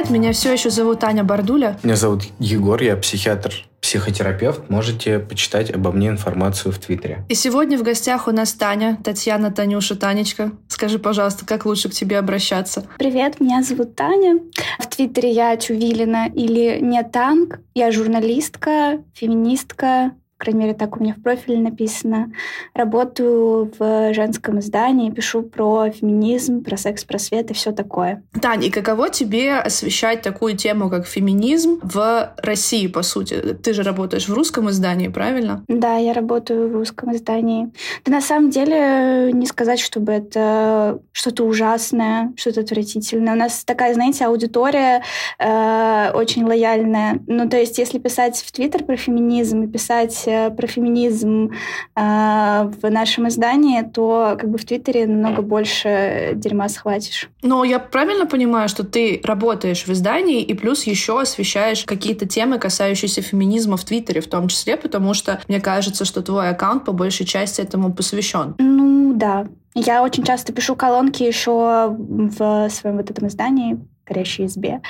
привет, меня все еще зовут Таня Бардуля. Меня зовут Егор, я психиатр психотерапевт. Можете почитать обо мне информацию в Твиттере. И сегодня в гостях у нас Таня, Татьяна, Танюша, Танечка. Скажи, пожалуйста, как лучше к тебе обращаться? Привет, меня зовут Таня. В Твиттере я Чувилина или не танк. Я журналистка, феминистка, крайней мере, так у меня в профиле написано. Работаю в женском издании, пишу про феминизм, про секс-просвет и все такое. Таня, и каково тебе освещать такую тему, как феминизм в России, по сути? Ты же работаешь в русском издании, правильно? Да, я работаю в русском издании. Да на самом деле не сказать, чтобы это что-то ужасное, что-то отвратительное. У нас такая, знаете, аудитория э, очень лояльная. Ну, то есть, если писать в Твиттер про феминизм и писать про феминизм э, в нашем издании, то как бы в Твиттере намного больше дерьма схватишь. Но я правильно понимаю, что ты работаешь в издании и плюс еще освещаешь какие-то темы, касающиеся феминизма в Твиттере в том числе, потому что мне кажется, что твой аккаунт по большей части этому посвящен. Ну да, я очень часто пишу колонки еще в своем вот этом издании горящей избе.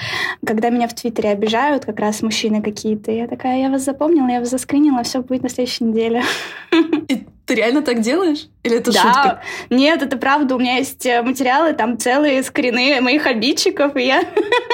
Когда меня в Твиттере обижают, как раз мужчины какие-то, я такая, я вас запомнила, я вас заскринила, все будет на следующей неделе. Ты реально так делаешь? Или это да. шутка? Нет, это правда. У меня есть э, материалы, там целые скрины моих обидчиков, и я,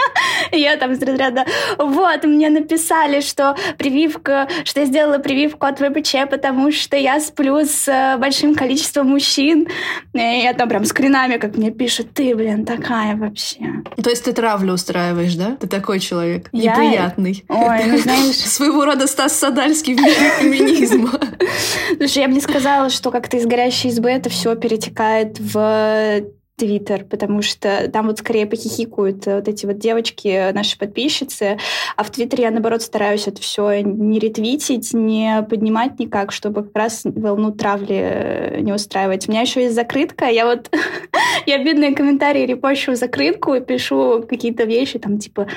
я там из разряда вот, мне написали, что прививка, что я сделала прививку от ВПЧ, потому что я сплю с э, большим количеством мужчин. И я там прям скринами, как мне пишут, ты, блин, такая вообще. То есть ты травлю устраиваешь, да? Ты такой человек. Я... Неприятный. Ой, ну знаешь... Своего рода Стас Садальский в мире феминизма. Слушай, я бы не сказала, что как-то из горящей из Б это все перетекает в Твиттер, потому что там вот скорее похихикают вот эти вот девочки, наши подписчицы, а в Твиттере я, наоборот, стараюсь это все не ретвитить, не поднимать никак, чтобы как раз волну травли не устраивать. У меня еще есть закрытка, я вот я бедные комментарии репощу в закрытку и пишу какие-то вещи, там типа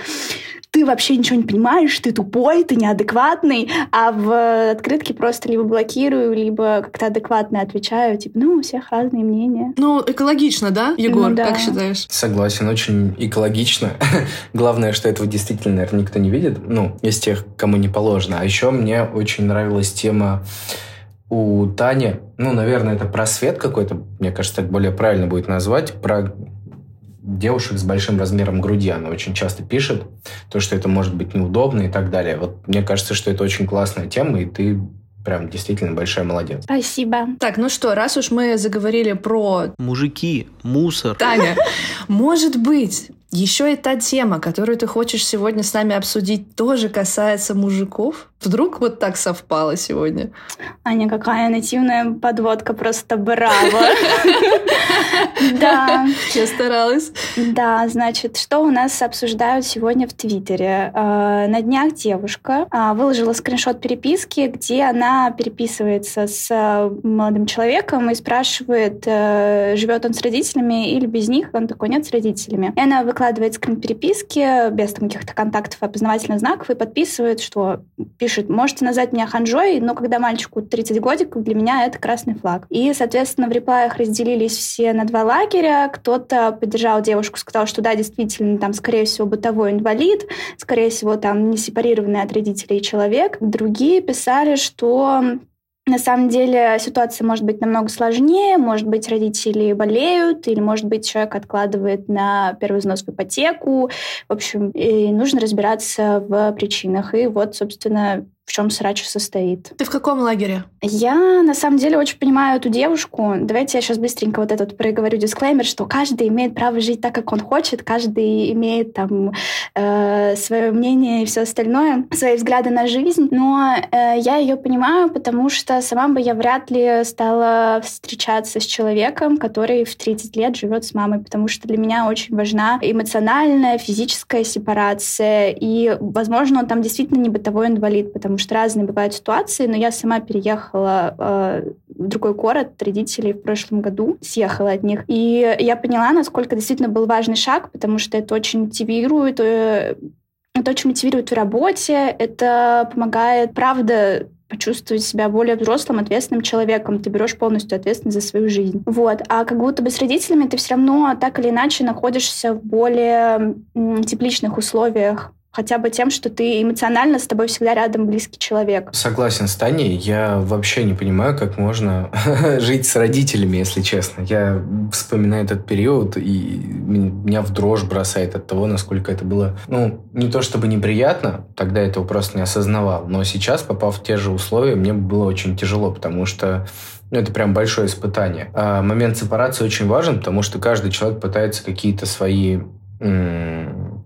ты вообще ничего не понимаешь, ты тупой, ты неадекватный, а в открытке просто либо блокирую, либо как-то адекватно отвечаю, типа, ну, у всех разные мнения. Ну, экологично, да, Егор, ну, да. как считаешь? Согласен, очень экологично. Главное, что этого действительно, наверное, никто не видит, ну, из тех, кому не положено. А еще мне очень нравилась тема у Тани, ну, наверное, это просвет какой-то, мне кажется, так более правильно будет назвать, про девушек с большим размером груди. Она очень часто пишет, то, что это может быть неудобно и так далее. Вот мне кажется, что это очень классная тема, и ты прям действительно большая молодец. Спасибо. Так, ну что, раз уж мы заговорили про... Мужики, мусор. Таня, может быть, еще и та тема, которую ты хочешь сегодня с нами обсудить, тоже касается мужиков? Вдруг вот так совпало сегодня? Аня, какая нативная подводка, просто браво. Да. Я старалась. Да, значит, что у нас обсуждают сегодня в Твиттере? А, на днях девушка а, выложила скриншот переписки, где она переписывается с а, молодым человеком и спрашивает, э, живет он с родителями или без них. Он такой, нет, с родителями. И она выкладывает скрин переписки без там, каких-то контактов, опознавательных знаков и подписывает, что пишет, можете назвать меня ханжой, но когда мальчику 30 годиков, для меня это красный флаг. И, соответственно, в реплаях разделились все на два лагеря. Кто-то поддержал девушку, сказал, что да, действительно, там, скорее всего, бытовой инвалид, скорее всего, там, не сепарированный от родителей человек. Другие писали, что на самом деле ситуация может быть намного сложнее. Может быть, родители болеют, или, может быть, человек откладывает на первый взнос в ипотеку. В общем, и нужно разбираться в причинах. И вот, собственно, в чем срач состоит. Ты в каком лагере? Я, на самом деле, очень понимаю эту девушку. Давайте я сейчас быстренько вот этот проговорю дисклеймер, что каждый имеет право жить так, как он хочет, каждый имеет там э, свое мнение и все остальное, свои взгляды на жизнь. Но э, я ее понимаю, потому что сама бы я вряд ли стала встречаться с человеком, который в 30 лет живет с мамой, потому что для меня очень важна эмоциональная, физическая сепарация. И, возможно, он там действительно не бытовой инвалид, потому что разные бывают ситуации, но я сама переехала э, в другой город родителей в прошлом году, съехала от них, и я поняла, насколько действительно был важный шаг, потому что это очень мотивирует, э, это очень мотивирует в работе, это помогает, правда, почувствовать себя более взрослым, ответственным человеком. Ты берешь полностью ответственность за свою жизнь. Вот. А как будто бы с родителями ты все равно так или иначе находишься в более тепличных условиях хотя бы тем, что ты эмоционально с тобой всегда рядом близкий человек. Согласен с Таней. Я вообще не понимаю, как можно жить с родителями, если честно. Я вспоминаю этот период, и меня в дрожь бросает от того, насколько это было, ну, не то чтобы неприятно, тогда этого просто не осознавал, но сейчас, попав в те же условия, мне было очень тяжело, потому что ну, это прям большое испытание. А момент сепарации очень важен, потому что каждый человек пытается какие-то свои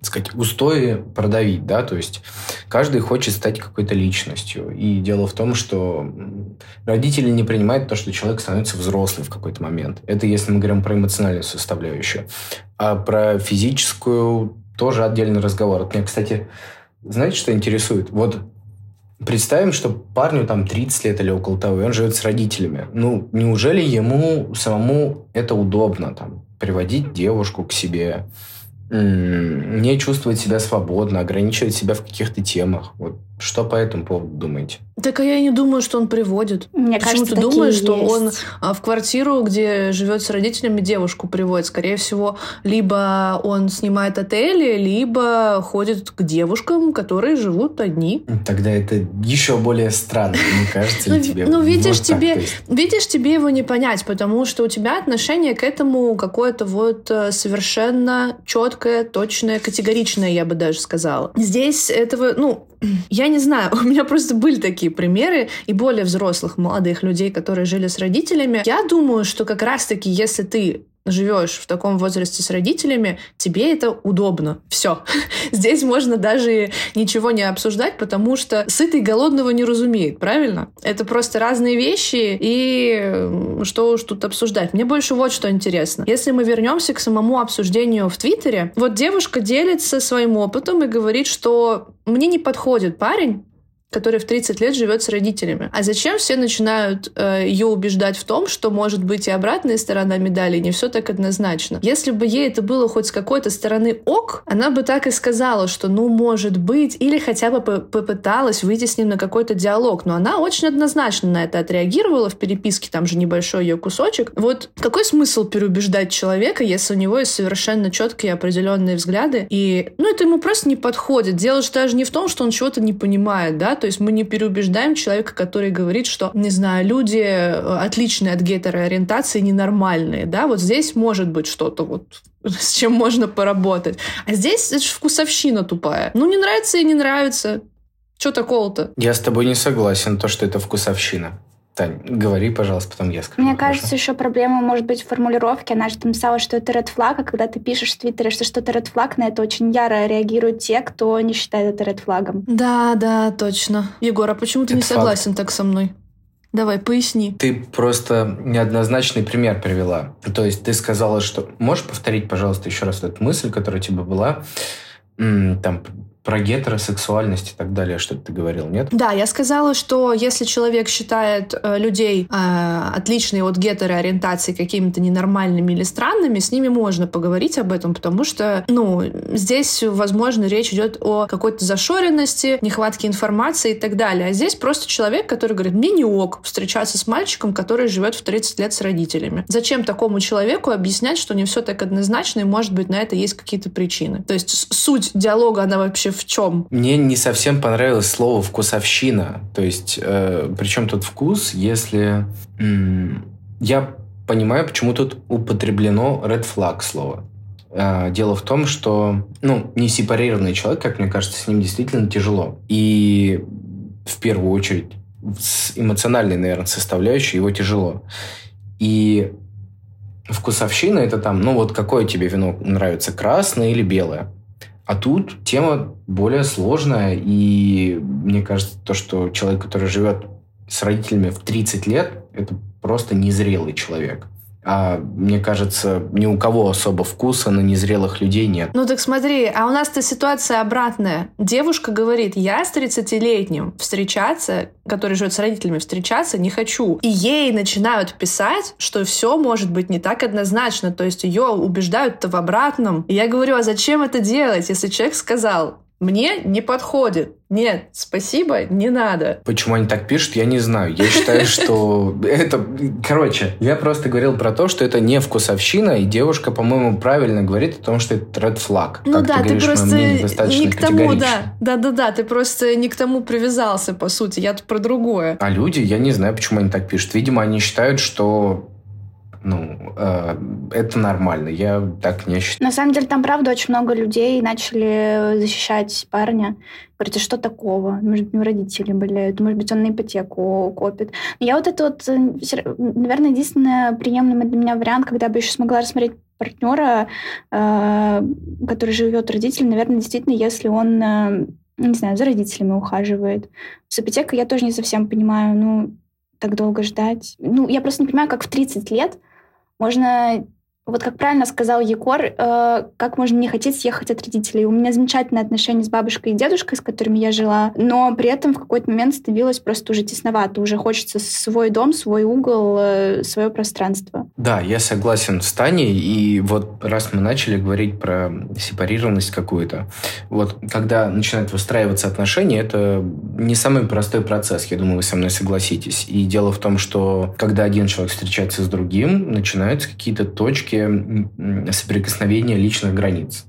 сказать, устои продавить, да, то есть каждый хочет стать какой-то личностью. И дело в том, что родители не принимают то, что человек становится взрослым в какой-то момент. Это если мы говорим про эмоциональную составляющую. А про физическую тоже отдельный разговор. Вот меня, кстати, знаете, что интересует? Вот Представим, что парню там 30 лет или около того, и он живет с родителями. Ну, неужели ему самому это удобно, там, приводить девушку к себе, не чувствовать себя свободно, ограничивать себя в каких-то темах. Вот что по этому поводу думаете? Так а я не думаю, что он приводит. Мне Почему кажется, ты думаешь, есть. что он а, в квартиру, где живет с родителями, девушку приводит? Скорее всего, либо он снимает отели, либо ходит к девушкам, которые живут одни. Тогда это еще более странно, мне кажется, ли тебе? Ну, видишь, тебе, видишь, тебе его не понять, потому что у тебя отношение к этому какое-то вот э, совершенно четкое, точное, категоричное, я бы даже сказала. Здесь этого, ну, я не знаю, у меня просто были такие примеры и более взрослых молодых людей, которые жили с родителями. Я думаю, что как раз-таки, если ты живешь в таком возрасте с родителями, тебе это удобно. Все. Здесь можно даже ничего не обсуждать, потому что сытый голодного не разумеет, правильно? Это просто разные вещи, и что уж тут обсуждать. Мне больше вот что интересно. Если мы вернемся к самому обсуждению в Твиттере, вот девушка делится своим опытом и говорит, что мне не подходит парень, который в 30 лет живет с родителями. А зачем все начинают э, ее убеждать в том, что может быть и обратная сторона медали, не все так однозначно. Если бы ей это было хоть с какой-то стороны ок, она бы так и сказала, что ну может быть, или хотя бы попыталась выйти с ним на какой-то диалог. Но она очень однозначно на это отреагировала в переписке, там же небольшой ее кусочек. Вот какой смысл переубеждать человека, если у него есть совершенно четкие определенные взгляды, и ну это ему просто не подходит. Дело же даже не в том, что он чего-то не понимает, да, то есть мы не переубеждаем человека, который говорит, что, не знаю, люди э, отличные от гетероориентации, ненормальные, да, вот здесь может быть что-то вот с чем можно поработать. А здесь это же вкусовщина тупая. Ну, не нравится и не нравится. Что такого-то? Я с тобой не согласен, то, что это вкусовщина. Тань, говори, пожалуйста, потом я скажу. Мне кажется, хорошо? еще проблема может быть в формулировке. Она же там написала, что это red flag, а когда ты пишешь в Твиттере, что что-то red flag, на это очень яро реагируют те, кто не считает это red флагом. Да, да, точно. Егор, а почему ты это не согласен факт. так со мной? Давай, поясни. Ты просто неоднозначный пример привела. То есть ты сказала, что... Можешь повторить, пожалуйста, еще раз эту мысль, которая у тебя была? Там про гетеросексуальность и так далее, что ты говорил, нет? Да, я сказала, что если человек считает э, людей э, отличные от гетероориентации какими-то ненормальными или странными, с ними можно поговорить об этом, потому что, ну, здесь, возможно, речь идет о какой-то зашоренности, нехватке информации и так далее. А здесь просто человек, который говорит, мне не ок встречаться с мальчиком, который живет в 30 лет с родителями. Зачем такому человеку объяснять, что не все так однозначно, и, может быть, на это есть какие-то причины? То есть суть диалога, она вообще в чем? Мне не совсем понравилось слово «вкусовщина». То есть, э, причем тут вкус, если... М- я понимаю, почему тут употреблено red flag слово. Э, дело в том, что, ну, не сепарированный человек, как мне кажется, с ним действительно тяжело. И в первую очередь с эмоциональной, наверное, составляющей его тяжело. И вкусовщина это там, ну вот какое тебе вино нравится, красное или белое? А тут тема более сложная, и мне кажется, то, что человек, который живет с родителями в 30 лет, это просто незрелый человек. А мне кажется, ни у кого особо вкуса на незрелых людей нет. Ну так смотри, а у нас-то ситуация обратная. Девушка говорит, я с 30-летним встречаться, который живет с родителями, встречаться не хочу. И ей начинают писать, что все может быть не так однозначно. То есть ее убеждают-то в обратном. И я говорю, а зачем это делать, если человек сказал, мне не подходит. Нет, спасибо, не надо. Почему они так пишут, я не знаю. Я считаю, что это... Короче, я просто говорил про то, что это не вкусовщина, и девушка, по-моему, правильно говорит о том, что это red flag. Ну как да, ты, говоришь, ты просто не к тому, да. Да-да-да, ты просто не к тому привязался, по сути. Я тут про другое. А люди, я не знаю, почему они так пишут. Видимо, они считают, что ну, э, это нормально. Я так не считаю. На самом деле, там, правда, очень много людей начали защищать парня. Говорят, а что такого? Может быть, у него родители болеют, может быть, он на ипотеку копит. Но я вот это вот, э, наверное, единственный приемлемый для меня вариант, когда бы еще смогла рассмотреть партнера, э, который живет родителем, наверное, действительно, если он э, не знаю, за родителями ухаживает. С ипотекой я тоже не совсем понимаю, ну, так долго ждать. Ну, я просто не понимаю, как в 30 лет можно вот как правильно сказал Егор, э, как можно не хотеть съехать от родителей. У меня замечательные отношения с бабушкой и дедушкой, с которыми я жила, но при этом в какой-то момент становилось просто уже тесновато. Уже хочется свой дом, свой угол, э, свое пространство. Да, я согласен с Таней. И вот раз мы начали говорить про сепарированность какую-то, вот когда начинают выстраиваться отношения, это не самый простой процесс. Я думаю, вы со мной согласитесь. И дело в том, что когда один человек встречается с другим, начинаются какие-то точки, точки соприкосновения личных границ.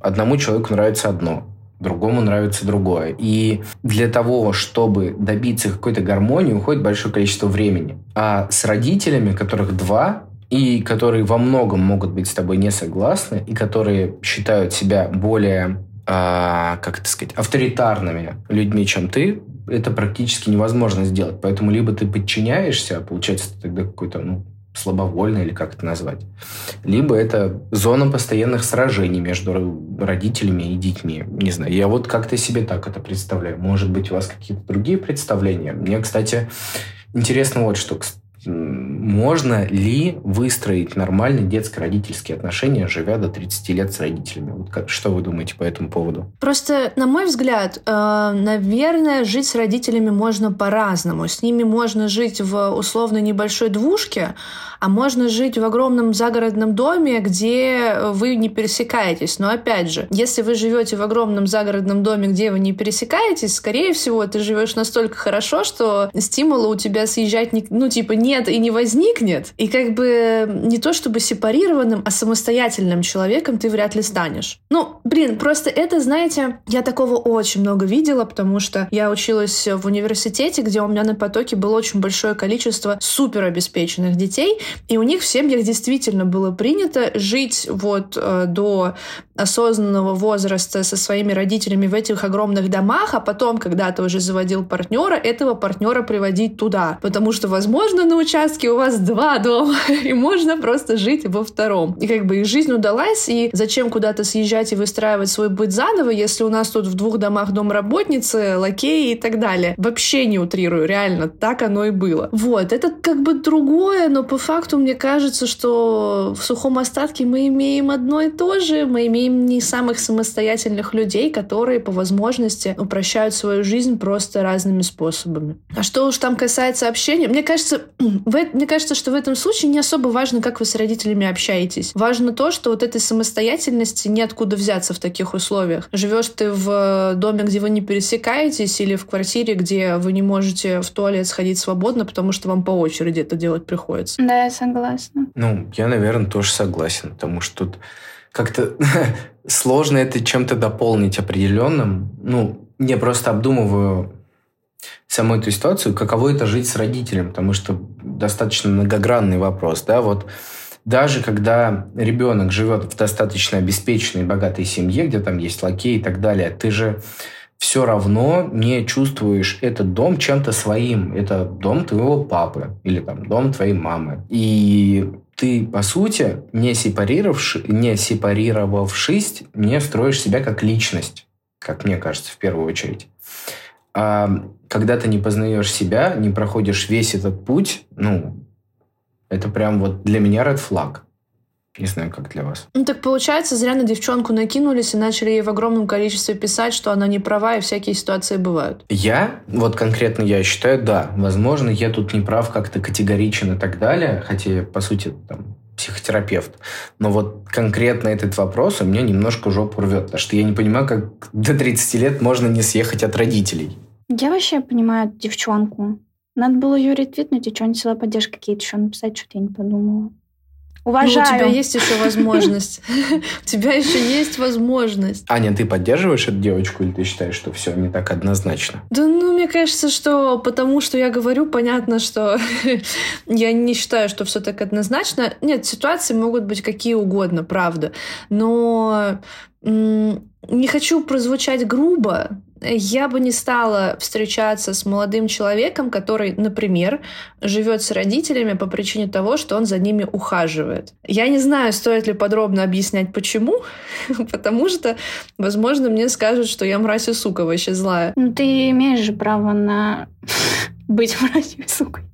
Одному человеку нравится одно, другому нравится другое. И для того, чтобы добиться какой-то гармонии, уходит большое количество времени. А с родителями, которых два, и которые во многом могут быть с тобой не согласны, и которые считают себя более, а, как это сказать, авторитарными людьми, чем ты, это практически невозможно сделать. Поэтому либо ты подчиняешься, а получается тогда какой-то ну, слабовольно или как это назвать. Либо это зона постоянных сражений между родителями и детьми. Не знаю, я вот как-то себе так это представляю. Может быть, у вас какие-то другие представления? Мне, кстати, интересно вот что можно ли выстроить нормальные детско-родительские отношения, живя до 30 лет с родителями? Вот как, что вы думаете по этому поводу? Просто, на мой взгляд, э, наверное, жить с родителями можно по-разному. С ними можно жить в условно небольшой двушке, а можно жить в огромном загородном доме, где вы не пересекаетесь. Но опять же, если вы живете в огромном загородном доме, где вы не пересекаетесь, скорее всего, ты живешь настолько хорошо, что стимула у тебя съезжать, не, ну, типа, нет и не возникнет. И как бы не то чтобы сепарированным, а самостоятельным человеком ты вряд ли станешь. Ну, блин, просто это, знаете, я такого очень много видела, потому что я училась в университете, где у меня на потоке было очень большое количество суперобеспеченных детей, и у них в семьях действительно было принято жить вот э, до осознанного возраста со своими родителями в этих огромных домах, а потом, когда ты уже заводил партнера, этого партнера приводить туда. Потому что, возможно, на участке у вас два дома, и можно просто жить во втором. И как бы их жизнь удалась, и зачем куда-то съезжать и выстраивать свой быт заново, если у нас тут в двух домах домработницы, лакеи и так далее. Вообще не утрирую, реально, так оно и было. Вот, это как бы другое, но по факту мне кажется, что в сухом остатке мы имеем одно и то же, мы имеем не самых самостоятельных людей, которые по возможности упрощают свою жизнь просто разными способами. А что уж там касается общения, мне кажется, в, мне кажется, что в этом случае не особо важно, как вы с родителями общаетесь. Важно то, что вот этой самостоятельности неоткуда взяться в таких условиях. Живешь ты в доме, где вы не пересекаетесь, или в квартире, где вы не можете в туалет сходить свободно, потому что вам по очереди это делать приходится. Да, я согласна. Ну, я, наверное, тоже согласен, потому что тут как-то сложно это чем-то дополнить определенным. Ну, я просто обдумываю саму эту ситуацию, каково это жить с родителем, потому что достаточно многогранный вопрос, да, вот даже когда ребенок живет в достаточно обеспеченной, богатой семье, где там есть лакей и так далее, ты же все равно не чувствуешь этот дом чем-то своим. Это дом твоего папы или там дом твоей мамы. И ты, по сути, не, сепарировавши, не сепарировавшись, не строишь себя как личность, как мне кажется, в первую очередь. А когда ты не познаешь себя, не проходишь весь этот путь, ну, это прям вот для меня red flag. Не знаю, как для вас. Ну так получается, зря на девчонку накинулись и начали ей в огромном количестве писать, что она не права и всякие ситуации бывают. Я, вот конкретно я считаю, да, возможно, я тут не прав как-то категоричен и так далее, хотя, по сути, там, психотерапевт. Но вот конкретно этот вопрос у меня немножко жопу рвет, потому что я не понимаю, как до 30 лет можно не съехать от родителей. Я вообще понимаю девчонку. Надо было ее ретвитнуть и что-нибудь сила поддержки какие-то еще написать, что-то я не подумала. Уважаю. Ну, у тебя есть еще возможность. У тебя еще есть возможность. Аня, ты поддерживаешь эту девочку или ты считаешь, что все не так однозначно? Да, ну, мне кажется, что потому что я говорю, понятно, что я не считаю, что все так однозначно. Нет, ситуации могут быть какие угодно, правда. Но не хочу прозвучать грубо, я бы не стала встречаться с молодым человеком, который, например, живет с родителями по причине того, что он за ними ухаживает. Я не знаю, стоит ли подробно объяснять, почему, потому что, возможно, мне скажут, что я мразь и сука вообще злая. Ну, ты имеешь же право на быть мразью и сукой.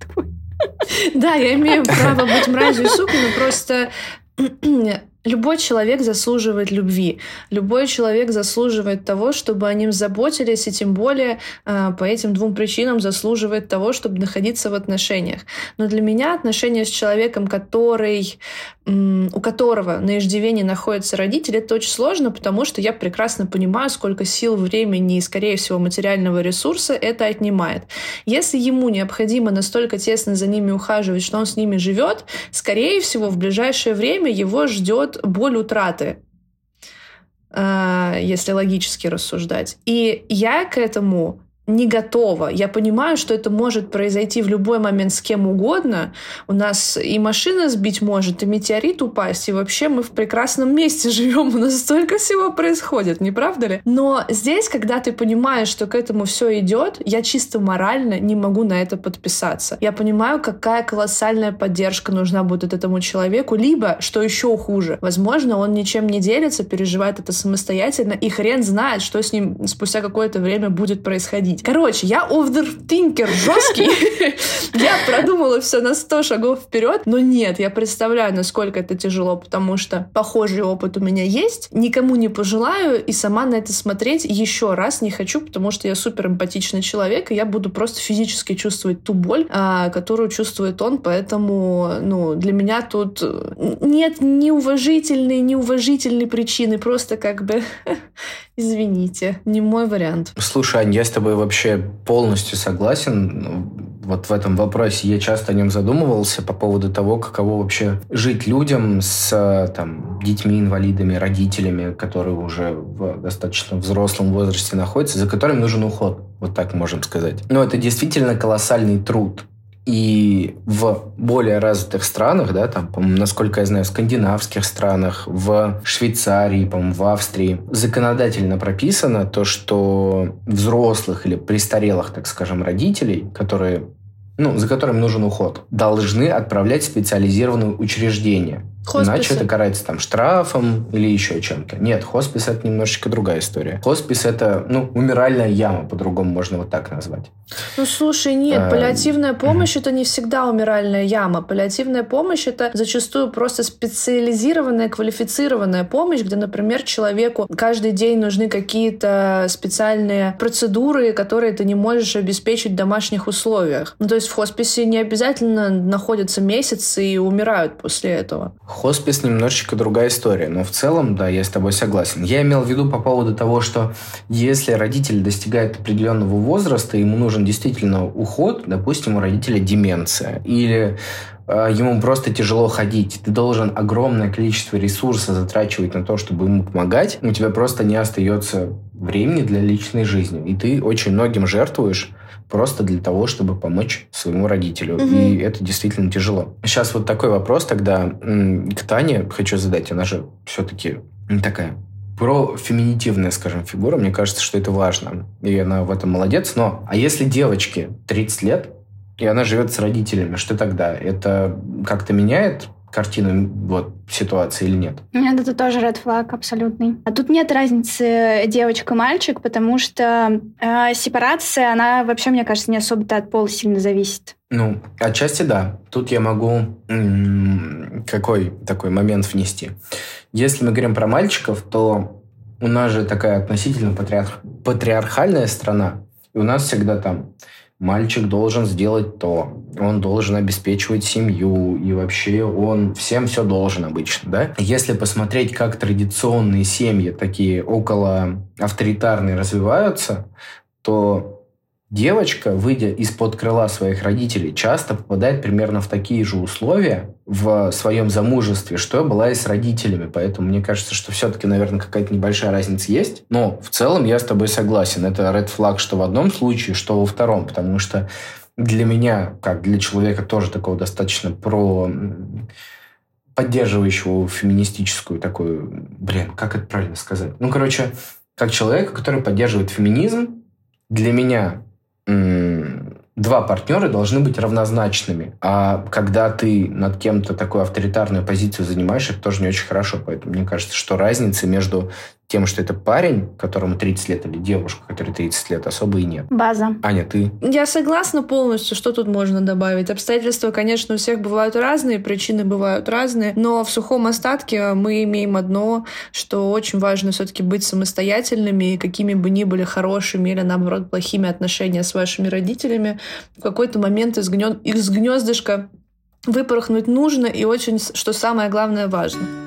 Да, я имею право быть мразью и сукой, но просто Любой человек заслуживает любви. Любой человек заслуживает того, чтобы о ним заботились, и тем более э, по этим двум причинам заслуживает того, чтобы находиться в отношениях. Но для меня отношения с человеком, который, у которого на иждивении находятся родители, это очень сложно, потому что я прекрасно понимаю, сколько сил, времени и, скорее всего, материального ресурса это отнимает. Если ему необходимо настолько тесно за ними ухаживать, что он с ними живет, скорее всего, в ближайшее время его ждет боль утраты, э, если логически рассуждать. И я к этому не готова. Я понимаю, что это может произойти в любой момент с кем угодно. У нас и машина сбить может, и метеорит упасть, и вообще мы в прекрасном месте живем. У нас столько всего происходит, не правда ли? Но здесь, когда ты понимаешь, что к этому все идет, я чисто морально не могу на это подписаться. Я понимаю, какая колоссальная поддержка нужна будет этому человеку, либо, что еще хуже, возможно, он ничем не делится, переживает это самостоятельно, и хрен знает, что с ним спустя какое-то время будет происходить объяснить. Короче, я овертинкер жесткий. Я продумала все на 100 шагов вперед, но нет, я представляю, насколько это тяжело, потому что похожий опыт у меня есть. Никому не пожелаю и сама на это смотреть еще раз не хочу, потому что я супер эмпатичный человек, и я буду просто физически чувствовать ту боль, а, которую чувствует он, поэтому ну, для меня тут э, нет неуважительной, неуважительной причины, просто как бы извините, не мой вариант. Слушай, Ань, я с тобой вообще полностью согласен. Вот в этом вопросе я часто о нем задумывался по поводу того, каково вообще жить людям с там, детьми-инвалидами, родителями, которые уже в достаточно взрослом возрасте находятся, за которыми нужен уход, вот так можем сказать. Но это действительно колоссальный труд. И в более развитых странах, да, там, насколько я знаю, в скандинавских странах, в Швейцарии, по в Австрии, законодательно прописано то, что взрослых или престарелых, так скажем, родителей, которые ну, за которым нужен уход, должны отправлять в специализированные учреждения. Хосписы. Иначе это карается там штрафом или еще чем-то. Нет, хоспис это немножечко другая история. Хоспис это, ну, умиральная яма, по-другому можно вот так назвать. Ну, слушай, нет, а, паллиативная помощь это не всегда умиральная яма. Паллиативная помощь это зачастую просто специализированная, квалифицированная помощь, где, например, человеку каждый день нужны какие-то специальные процедуры, которые ты не можешь обеспечить в домашних условиях. Ну, то есть в хосписе не обязательно находятся месяцы и умирают после этого. Хоспис немножечко другая история, но в целом, да, я с тобой согласен. Я имел в виду по поводу того, что если родитель достигает определенного возраста, ему нужен действительно уход, допустим, у родителя деменция, или ему просто тяжело ходить, ты должен огромное количество ресурсов затрачивать на то, чтобы ему помогать, у тебя просто не остается времени для личной жизни, и ты очень многим жертвуешь, просто для того, чтобы помочь своему родителю. Угу. И это действительно тяжело. Сейчас вот такой вопрос тогда к Тане хочу задать. Она же все-таки такая про феминитивная, скажем, фигура. Мне кажется, что это важно. И она в этом молодец. Но, а если девочке 30 лет, и она живет с родителями, что тогда? Это как-то меняет картину вот, ситуации или нет? Нет, это тоже red flag абсолютный. А тут нет разницы девочка-мальчик, потому что э, сепарация, она вообще, мне кажется, не особо-то от пола сильно зависит. Ну, отчасти да. Тут я могу м- какой такой момент внести. Если мы говорим про мальчиков, то у нас же такая относительно патриарх... патриархальная страна, и у нас всегда там мальчик должен сделать то, он должен обеспечивать семью, и вообще он всем все должен обычно, да? Если посмотреть, как традиционные семьи такие около авторитарные развиваются, то девочка, выйдя из-под крыла своих родителей, часто попадает примерно в такие же условия в своем замужестве, что была и с родителями. Поэтому мне кажется, что все-таки, наверное, какая-то небольшая разница есть. Но в целом я с тобой согласен. Это red flag что в одном случае, что во втором. Потому что для меня, как для человека тоже такого достаточно про поддерживающего феминистическую такую... Блин, как это правильно сказать? Ну, короче, как человека, который поддерживает феминизм, для меня два партнера должны быть равнозначными. А когда ты над кем-то такую авторитарную позицию занимаешь, это тоже не очень хорошо. Поэтому мне кажется, что разница между тем, что это парень, которому 30 лет, или девушка, которой 30 лет, особо и нет. База. Аня, ты? Я согласна полностью. Что тут можно добавить? Обстоятельства, конечно, у всех бывают разные, причины бывают разные, но в сухом остатке мы имеем одно, что очень важно все-таки быть самостоятельными, какими бы ни были хорошими или, наоборот, плохими отношения с вашими родителями, в какой-то момент из, гнё... из гнездышка выпорхнуть нужно и очень, что самое главное, важно.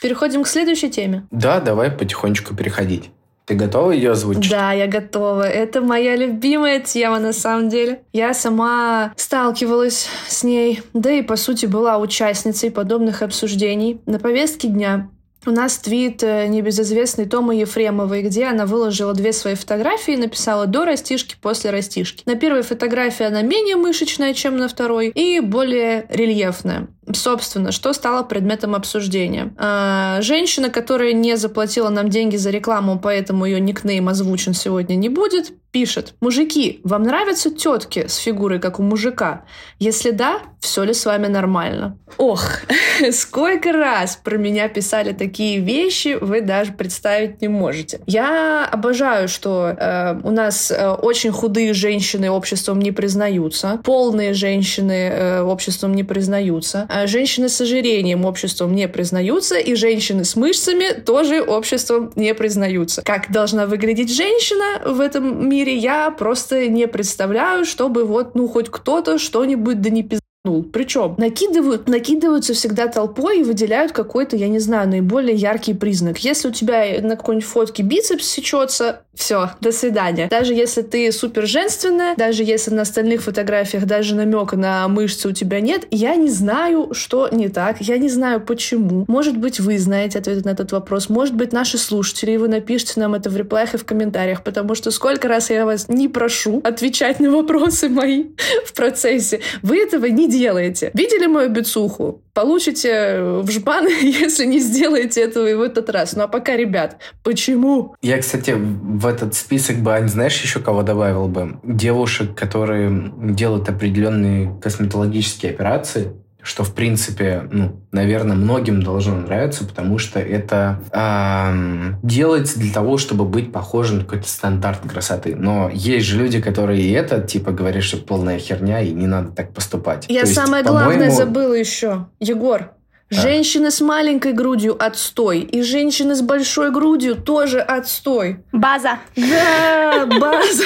Переходим к следующей теме. Да, давай потихонечку переходить. Ты готова ее озвучить? Да, я готова. Это моя любимая тема на самом деле. Я сама сталкивалась с ней, да и по сути была участницей подобных обсуждений. На повестке дня у нас твит э, небезызвестной Томы Ефремовой, где она выложила две свои фотографии и написала «до растишки, после растишки». На первой фотографии она менее мышечная, чем на второй, и более рельефная. Собственно, что стало предметом обсуждения? А, женщина, которая не заплатила нам деньги за рекламу, поэтому ее никнейм озвучен сегодня не будет, пишет. Мужики, вам нравятся тетки с фигурой, как у мужика? Если да, все ли с вами нормально? Ох, сколько раз про меня писали такие вещи, вы даже представить не можете. Я обожаю, что э, у нас э, очень худые женщины обществом не признаются, полные женщины э, обществом не признаются, женщины с ожирением обществом не признаются, и женщины с мышцами тоже обществом не признаются. Как должна выглядеть женщина в этом мире, я просто не представляю, чтобы вот, ну, хоть кто-то что-нибудь да не пиздец причем накидывают, накидываются всегда толпой и выделяют какой-то, я не знаю, наиболее яркий признак. Если у тебя на какой-нибудь фотке бицепс сечется, все, до свидания. Даже если ты супер женственная, даже если на остальных фотографиях даже намека на мышцы у тебя нет, я не знаю, что не так, я не знаю почему. Может быть, вы знаете ответ на этот вопрос, может быть, наши слушатели, и вы напишите нам это в реплаях и в комментариях, потому что сколько раз я вас не прошу отвечать на вопросы мои в процессе. Вы этого не делаете. Видели мою бицуху? Получите в жбан, если не сделаете этого и в этот раз. Ну а пока, ребят, почему? Я, кстати, в этот список бы, знаешь, еще кого добавил бы? Девушек, которые делают определенные косметологические операции, что, в принципе, ну, наверное, многим должно нравиться, потому что это э, делается для того, чтобы быть похожим на какой-то стандарт красоты. Но есть же люди, которые и это, типа, говорят, что полная херня, и не надо так поступать. Я То самое есть, главное забыла еще. Егор, Женщины с маленькой грудью отстой. И женщины с большой грудью тоже отстой. База. Да, база.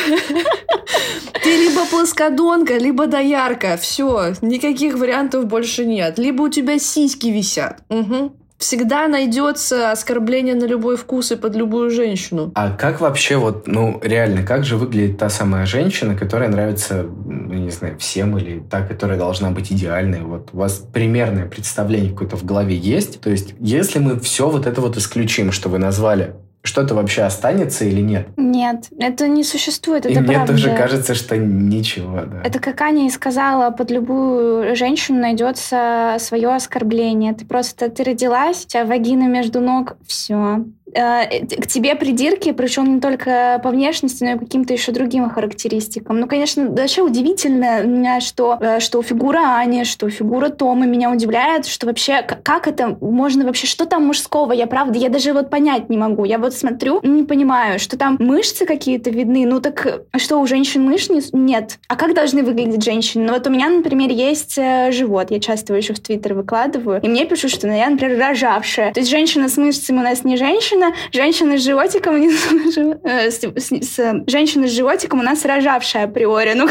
Ты либо плоскодонка, либо доярка. Все, никаких вариантов больше нет. Либо у тебя сиськи висят. Угу всегда найдется оскорбление на любой вкус и под любую женщину. А как вообще вот, ну, реально, как же выглядит та самая женщина, которая нравится, ну, не знаю, всем или та, которая должна быть идеальной? Вот у вас примерное представление какое-то в голове есть? То есть, если мы все вот это вот исключим, что вы назвали, что-то вообще останется или нет? Нет, это не существует, это и правда. мне тоже кажется, что ничего, да. Это как Аня и сказала, под любую женщину найдется свое оскорбление. Ты просто, ты родилась, у тебя вагина между ног, все, к тебе придирки, причем не только по внешности, но и каким-то еще другим характеристикам. Ну, конечно, вообще удивительно меня, что, э, что фигура Ани, что фигура Тома меня удивляет, что вообще, как это можно вообще, что там мужского? Я правда, я даже вот понять не могу. Я вот смотрю, не понимаю, что там мышцы какие-то видны. Ну так что, у женщин мышц нет? А как должны выглядеть женщины? Ну вот у меня, например, есть э, живот. Я часто его еще в Твиттер выкладываю. И мне пишут, что ну, я, например, рожавшая. То есть женщина с мышцами у нас не женщина, женщина с животиком не э, с, с, с, женщина с животиком у нас рожавшая априори. Ну,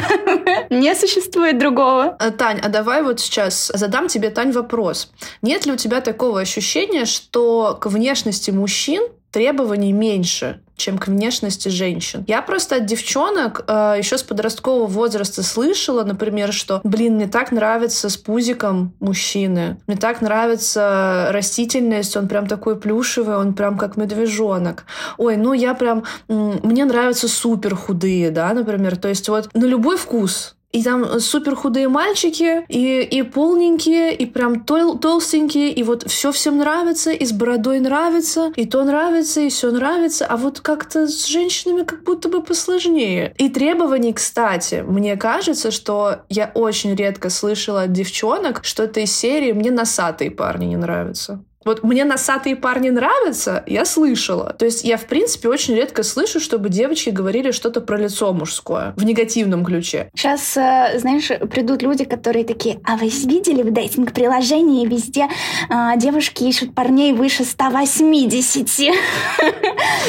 не существует другого. Э, Тань, а давай вот сейчас задам тебе, Тань, вопрос. Нет ли у тебя такого ощущения, что к внешности мужчин требований меньше, чем к внешности женщин. Я просто от девчонок э, еще с подросткового возраста слышала, например, что, блин, мне так нравится с пузиком мужчины, мне так нравится растительность, он прям такой плюшевый, он прям как медвежонок. Ой, ну я прям, мне нравятся супер худые, да, например, то есть вот на любой вкус, и там супер худые мальчики, и, и полненькие, и прям тол толстенькие, и вот все всем нравится, и с бородой нравится, и то нравится, и все нравится, а вот как-то с женщинами как будто бы посложнее. И требований, кстати, мне кажется, что я очень редко слышала от девчонок, что это из серии «мне носатые парни не нравятся». Вот мне носатые парни нравятся, я слышала. То есть я, в принципе, очень редко слышу, чтобы девочки говорили что-то про лицо мужское в негативном ключе. Сейчас, э, знаешь, придут люди, которые такие, а вы видели в дейтинг-приложении везде а, девушки ищут парней выше 180?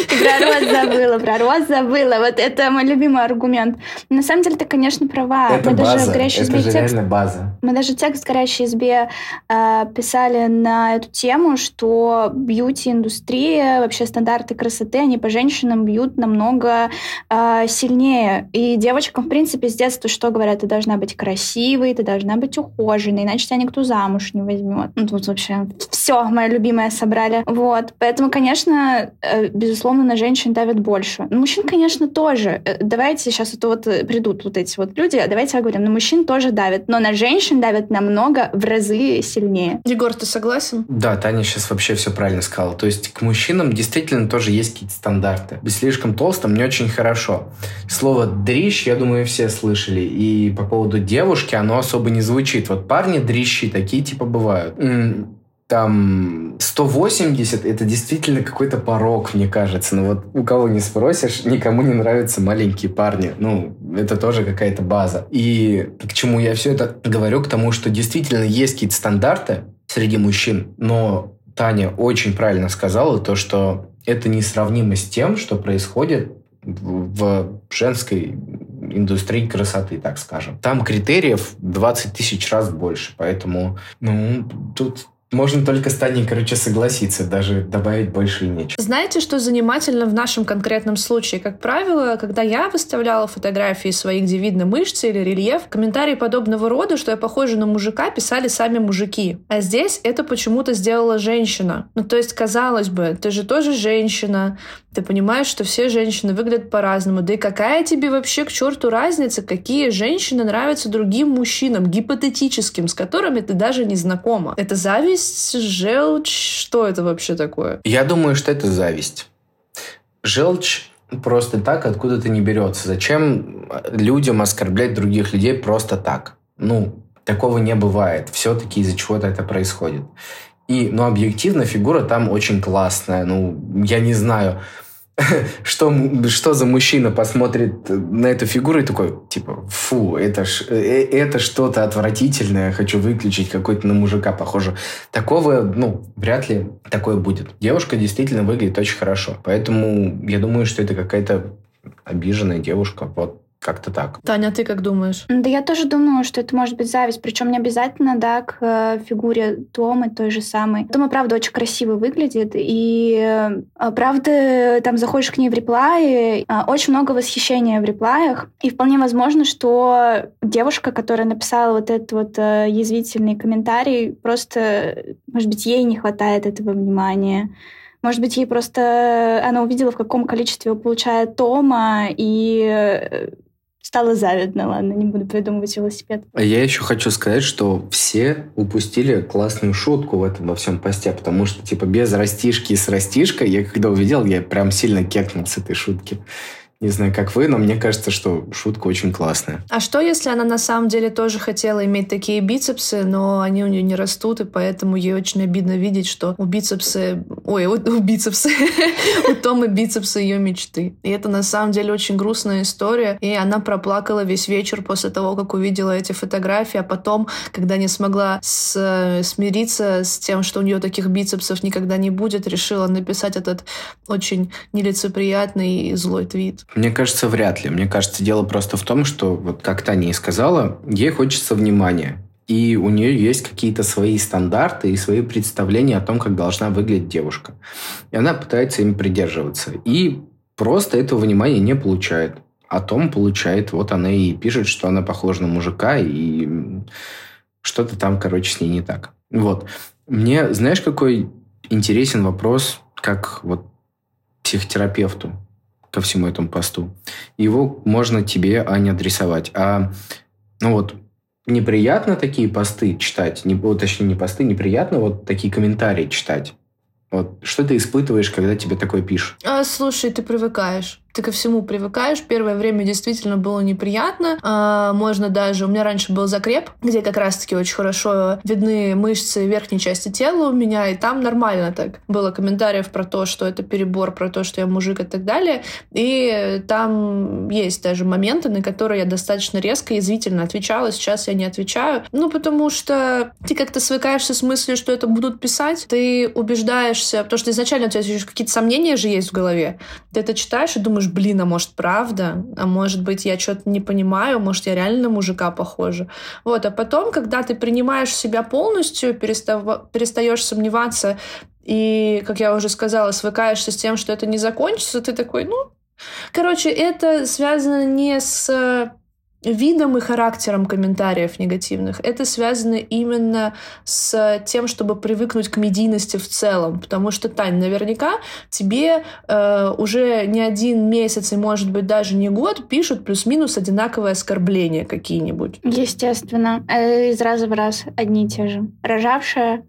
Про рост забыла, про рост забыла. Вот это мой любимый аргумент. На самом деле, ты, конечно, права. Это Мы база. даже в «Горящей избе» текст... база. Мы даже текст в «Горящей избе» э, писали на эту тему, тему, что бьюти-индустрия, вообще стандарты красоты, они по женщинам бьют намного э, сильнее. И девочкам, в принципе, с детства что говорят? Ты должна быть красивой, ты должна быть ухоженной, иначе тебя никто замуж не возьмет. Ну, тут вообще все, мое любимое собрали. Вот. Поэтому, конечно, э, безусловно, на женщин давят больше. На мужчин, конечно, тоже. Э, давайте сейчас это вот э, придут вот эти вот люди, давайте говорим, на мужчин тоже давят, но на женщин давят намного в разы сильнее. Егор, ты согласен? Да, Таня сейчас вообще все правильно сказала. То есть к мужчинам действительно тоже есть какие-то стандарты. Быть слишком толстым не очень хорошо. Слово «дрищ», я думаю, все слышали. И по поводу девушки оно особо не звучит. Вот парни дрищи такие типа бывают там 180 это действительно какой-то порог, мне кажется. Но вот у кого не спросишь, никому не нравятся маленькие парни. Ну, это тоже какая-то база. И к чему я все это говорю? К тому, что действительно есть какие-то стандарты, среди мужчин. Но Таня очень правильно сказала то, что это несравнимо с тем, что происходит в женской индустрии красоты, так скажем. Там критериев 20 тысяч раз больше, поэтому ну, тут можно только с Таней, короче, согласиться, даже добавить больше нечего. Знаете, что занимательно в нашем конкретном случае? Как правило, когда я выставляла фотографии своих, где видно мышцы или рельеф, комментарии подобного рода, что я похожа на мужика, писали сами мужики. А здесь это почему-то сделала женщина. Ну, то есть, казалось бы, ты же тоже женщина, ты понимаешь, что все женщины выглядят по-разному. Да и какая тебе вообще к черту разница, какие женщины нравятся другим мужчинам, гипотетическим, с которыми ты даже не знакома? Это зависть, желчь? Что это вообще такое? Я думаю, что это зависть. Желчь просто так откуда-то не берется. Зачем людям оскорблять других людей просто так? Ну, такого не бывает. Все-таки из-за чего-то это происходит. И, ну, объективно фигура там очень классная. Ну, я не знаю, что, что за мужчина посмотрит на эту фигуру и такой, типа, фу, это, ж, э, э, это что-то отвратительное, хочу выключить, какой-то на мужика похоже. Такого, ну, вряд ли такое будет. Девушка действительно выглядит очень хорошо. Поэтому я думаю, что это какая-то обиженная девушка. Вот как-то так. Таня, ты как думаешь? Да я тоже думаю, что это может быть зависть. Причем не обязательно, да, к э, фигуре Томы той же самой. Тома, правда, очень красиво выглядит. И, э, правда, там заходишь к ней в реплай, э, очень много восхищения в реплаях. И вполне возможно, что девушка, которая написала вот этот вот язвительный комментарий, просто, может быть, ей не хватает этого внимания. Может быть, ей просто она увидела, в каком количестве получает Тома, и стало завидно. Ладно, не буду придумывать велосипед. А я еще хочу сказать, что все упустили классную шутку в этом во всем посте, потому что, типа, без растишки с растишкой, я когда увидел, я прям сильно кекнул с этой шутки. Не знаю, как вы, но мне кажется, что шутка очень классная. А что, если она на самом деле тоже хотела иметь такие бицепсы, но они у нее не растут, и поэтому ей очень обидно видеть, что у бицепсы... Ой, у, у бицепсы... у Тома бицепсы ее мечты. И это на самом деле очень грустная история. И она проплакала весь вечер после того, как увидела эти фотографии, а потом, когда не смогла смириться с тем, что у нее таких бицепсов никогда не будет, решила написать этот очень нелицеприятный и злой твит. Мне кажется, вряд ли. Мне кажется, дело просто в том, что, вот как Таня и сказала, ей хочется внимания. И у нее есть какие-то свои стандарты и свои представления о том, как должна выглядеть девушка. И она пытается им придерживаться. И просто этого внимания не получает. А Том получает. Вот она и пишет, что она похожа на мужика, и что-то там, короче, с ней не так. Вот. Мне, знаешь, какой интересен вопрос, как вот психотерапевту ко всему этому посту. Его можно тебе, Аня, адресовать. А, ну вот, неприятно такие посты читать, не, вот, точнее, не посты, неприятно вот такие комментарии читать. Вот, что ты испытываешь, когда тебе такое пишут? А, слушай, ты привыкаешь ты ко всему привыкаешь. Первое время действительно было неприятно. А, можно даже... У меня раньше был закреп, где как раз-таки очень хорошо видны мышцы верхней части тела у меня, и там нормально так. Было комментариев про то, что это перебор, про то, что я мужик и так далее. И там есть даже моменты, на которые я достаточно резко и язвительно отвечала. Сейчас я не отвечаю. Ну, потому что ты как-то свыкаешься с мыслью, что это будут писать. Ты убеждаешься, потому что изначально у тебя какие-то сомнения же есть в голове. Ты это читаешь и думаешь, думаешь, блин, а может правда? А может быть я что-то не понимаю? Может я реально на мужика похожа? Вот, а потом, когда ты принимаешь себя полностью, перестав... перестаешь сомневаться и, как я уже сказала, свыкаешься с тем, что это не закончится, ты такой, ну... Короче, это связано не с видом и характером комментариев негативных. Это связано именно с тем, чтобы привыкнуть к медийности в целом. Потому что, Тань, наверняка тебе э, уже не один месяц и, может быть, даже не год пишут плюс-минус одинаковые оскорбления какие-нибудь. Естественно. Э, из раза в раз одни и те же. Рожавшая,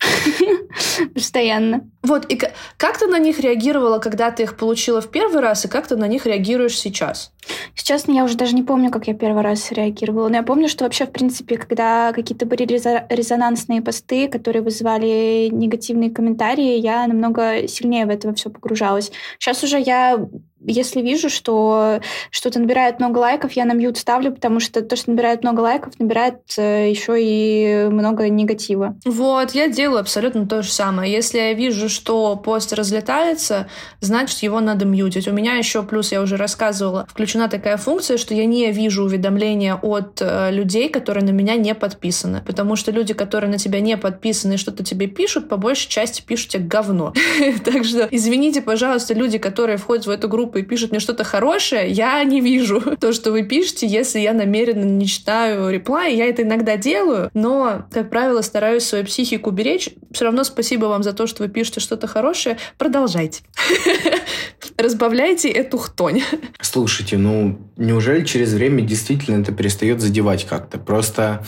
Постоянно. Вот, и как ты на них реагировала, когда ты их получила в первый раз, и как ты на них реагируешь сейчас? Сейчас я уже даже не помню, как я первый раз реагировала. Но я помню, что вообще, в принципе, когда какие-то были резонансные посты, которые вызывали негативные комментарии, я намного сильнее в это все погружалась. Сейчас уже я если вижу, что что-то набирает много лайков, я на мьют ставлю, потому что то, что набирает много лайков, набирает э, еще и много негатива. Вот, я делаю абсолютно то же самое. Если я вижу, что пост разлетается, значит, его надо мьютить. У меня еще, плюс я уже рассказывала, включена такая функция, что я не вижу уведомления от э, людей, которые на меня не подписаны. Потому что люди, которые на тебя не подписаны и что-то тебе пишут, по большей части пишут тебе говно. Так что, извините, пожалуйста, люди, которые входят в эту группу и пишут мне что-то хорошее, я не вижу то, что вы пишете, если я намеренно не читаю реплай. Я это иногда делаю, но, как правило, стараюсь свою психику беречь. Все равно спасибо вам за то, что вы пишете что-то хорошее. Продолжайте. Разбавляйте эту хтонь. Слушайте, ну, неужели через время действительно это перестает задевать как-то? Просто,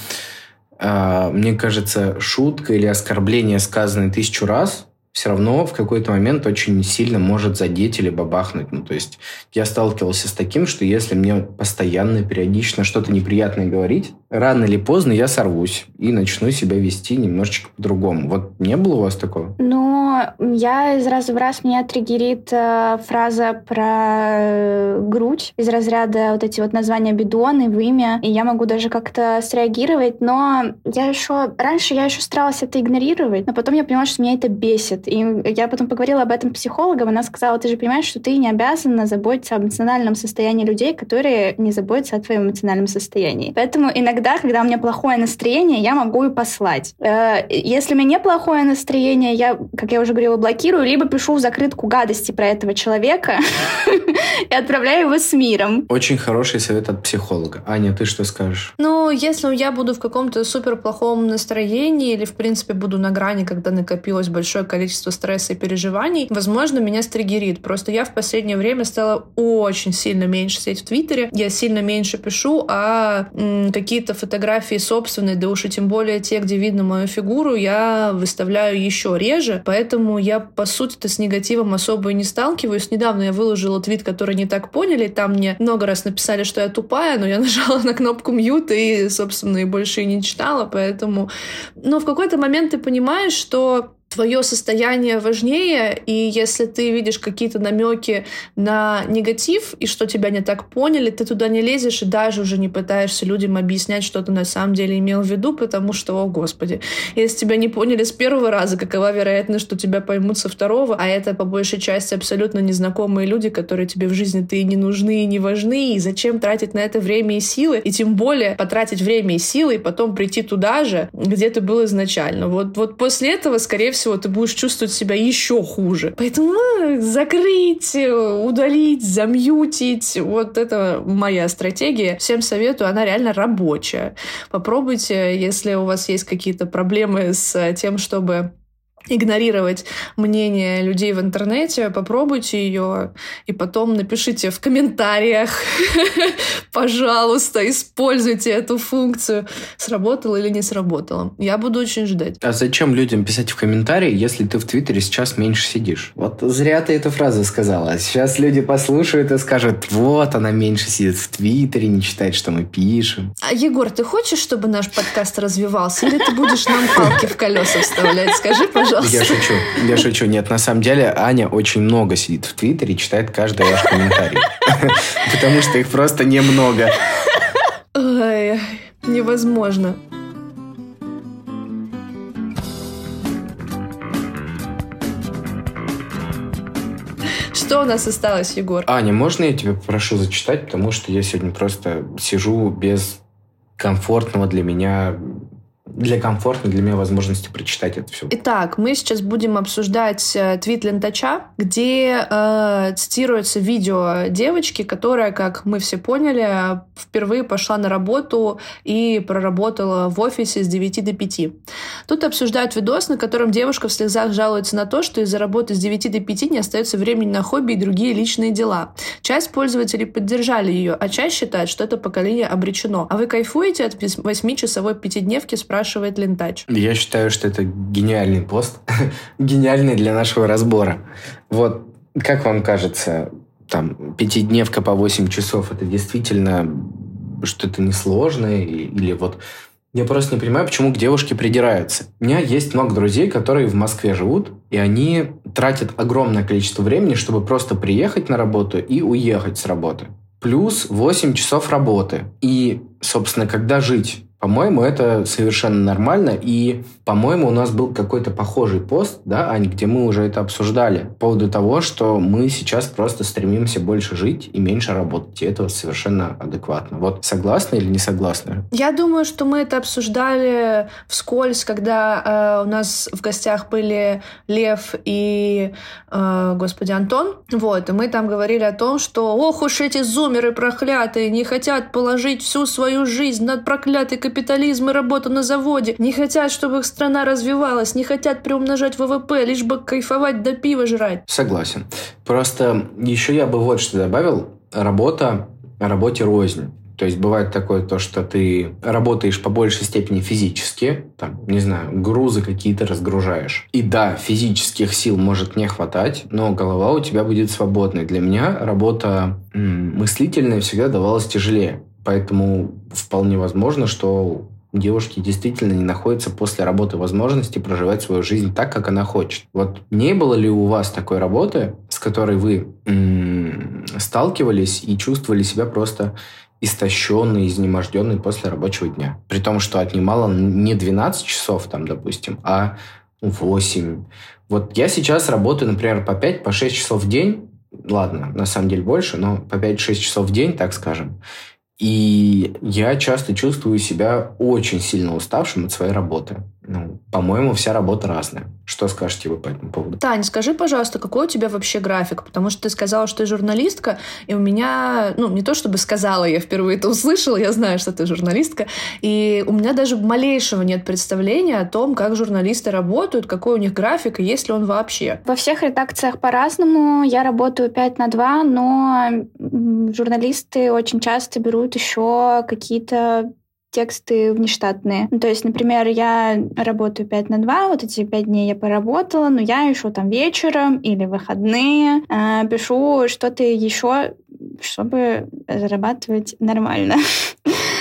э, мне кажется, шутка или оскорбление, сказанное тысячу раз, все равно в какой-то момент очень сильно может задеть или бабахнуть. Ну, то есть я сталкивался с таким, что если мне постоянно, периодично что-то неприятное говорить, рано или поздно я сорвусь и начну себя вести немножечко по-другому. Вот не было у вас такого? Ну, я из раза в раз меня триггерит э, фраза про э, грудь из разряда вот эти вот названия бидоны, вымя, и я могу даже как-то среагировать, но я еще... Раньше я еще старалась это игнорировать, но потом я поняла, что меня это бесит. И я потом поговорила об этом психологом, она сказала, ты же понимаешь, что ты не обязана заботиться об эмоциональном состоянии людей, которые не заботятся о твоем эмоциональном состоянии. Поэтому иногда тогда, когда у меня плохое настроение, я могу и послать. Э, если у меня неплохое настроение, я, как я уже говорила, блокирую, либо пишу в закрытку гадости про этого человека и отправляю его с миром. Очень хороший совет от психолога. Аня, ты что скажешь? Ну, если я буду в каком-то супер плохом настроении или, в принципе, буду на грани, когда накопилось большое количество стресса и переживаний, возможно, меня стригерит. Просто я в последнее время стала очень сильно меньше сидеть в Твиттере. Я сильно меньше пишу, а какие-то фотографии собственные, да уж и тем более те, где видно мою фигуру, я выставляю еще реже. Поэтому я, по сути-то, с негативом особо и не сталкиваюсь. Недавно я выложила твит, который не так поняли. Там мне много раз написали, что я тупая, но я нажала на кнопку мьют и, собственно, и больше и не читала. Поэтому... Но в какой-то момент ты понимаешь, что твое состояние важнее, и если ты видишь какие-то намеки на негатив, и что тебя не так поняли, ты туда не лезешь и даже уже не пытаешься людям объяснять, что ты на самом деле имел в виду, потому что, о господи, если тебя не поняли с первого раза, какова вероятность, что тебя поймут со второго, а это по большей части абсолютно незнакомые люди, которые тебе в жизни ты и не нужны, и не важны, и зачем тратить на это время и силы, и тем более потратить время и силы, и потом прийти туда же, где ты был изначально. Вот, вот после этого, скорее всего, всего, ты будешь чувствовать себя еще хуже. Поэтому ну, закрыть, удалить, замьютить. Вот это моя стратегия. Всем советую, она реально рабочая. Попробуйте, если у вас есть какие-то проблемы с тем, чтобы игнорировать мнение людей в интернете, попробуйте ее и потом напишите в комментариях, пожалуйста, используйте эту функцию, сработало или не сработало. Я буду очень ждать. А зачем людям писать в комментарии, если ты в Твиттере сейчас меньше сидишь? Вот зря ты эту фразу сказала. Сейчас люди послушают и скажут, вот она меньше сидит в Твиттере, не читает, что мы пишем. А, Егор, ты хочешь, чтобы наш подкаст развивался, или ты будешь нам палки в колеса вставлять? Скажи, пожалуйста пожалуйста. Я шучу, я шучу. Нет, на самом деле Аня очень много сидит в Твиттере и читает каждый ваш комментарий. Потому что их просто немного. Ой, невозможно. Что у нас осталось, Егор? Аня, можно я тебя попрошу зачитать, потому что я сегодня просто сижу без комфортного для меня для комфортной для меня возможности прочитать это все. Итак, мы сейчас будем обсуждать э, твит Лентача, где э, цитируется видео девочки, которая, как мы все поняли, впервые пошла на работу и проработала в офисе с 9 до 5. Тут обсуждают видос, на котором девушка в слезах жалуется на то, что из-за работы с 9 до 5 не остается времени на хобби и другие личные дела. Часть пользователей поддержали ее, а часть считает, что это поколение обречено. А вы кайфуете от 8-часовой пятидневки, спрашивают спрашивает Лентач. Я считаю, что это гениальный пост. гениальный для нашего разбора. Вот, как вам кажется, там, пятидневка по 8 часов, это действительно что-то несложное? Или вот я просто не понимаю, почему к девушке придираются. У меня есть много друзей, которые в Москве живут, и они тратят огромное количество времени, чтобы просто приехать на работу и уехать с работы. Плюс 8 часов работы. И, собственно, когда жить по-моему, это совершенно нормально. И, по-моему, у нас был какой-то похожий пост, да, Ань, где мы уже это обсуждали, по поводу того, что мы сейчас просто стремимся больше жить и меньше работать. И это совершенно адекватно. Вот согласны или не согласны? Я думаю, что мы это обсуждали вскользь, когда э, у нас в гостях были Лев и, э, господи, Антон. Вот, и мы там говорили о том, что ох уж эти зумеры проклятые, не хотят положить всю свою жизнь над проклятой капитализм и работа на заводе, не хотят, чтобы их страна развивалась, не хотят приумножать ВВП, лишь бы кайфовать до пива жрать. Согласен. Просто еще я бы вот что добавил. Работа, работе рознь. То есть бывает такое то, что ты работаешь по большей степени физически, там, не знаю, грузы какие-то разгружаешь. И да, физических сил может не хватать, но голова у тебя будет свободной. Для меня работа м- мыслительная всегда давалась тяжелее. Поэтому вполне возможно, что девушки действительно не находятся после работы возможности проживать свою жизнь так, как она хочет. Вот не было ли у вас такой работы, с которой вы м- сталкивались и чувствовали себя просто истощенный, изнеможденный после рабочего дня? При том, что отнимало не 12 часов, там, допустим, а 8. Вот я сейчас работаю, например, по 5, по 6 часов в день. Ладно, на самом деле больше, но по 5-6 часов в день, так скажем. И я часто чувствую себя очень сильно уставшим от своей работы. Ну, по-моему, вся работа разная. Что скажете вы по этому поводу? Тань, скажи, пожалуйста, какой у тебя вообще график? Потому что ты сказала, что ты журналистка, и у меня, ну, не то чтобы сказала, я впервые это услышала, я знаю, что ты журналистка, и у меня даже малейшего нет представления о том, как журналисты работают, какой у них график, и есть ли он вообще. Во всех редакциях по-разному. Я работаю 5 на 2, но журналисты очень часто берут еще какие-то тексты внештатные. Ну, то есть, например, я работаю 5 на 2, вот эти 5 дней я поработала, но я еще там вечером или выходные э, пишу что-то еще, чтобы зарабатывать нормально.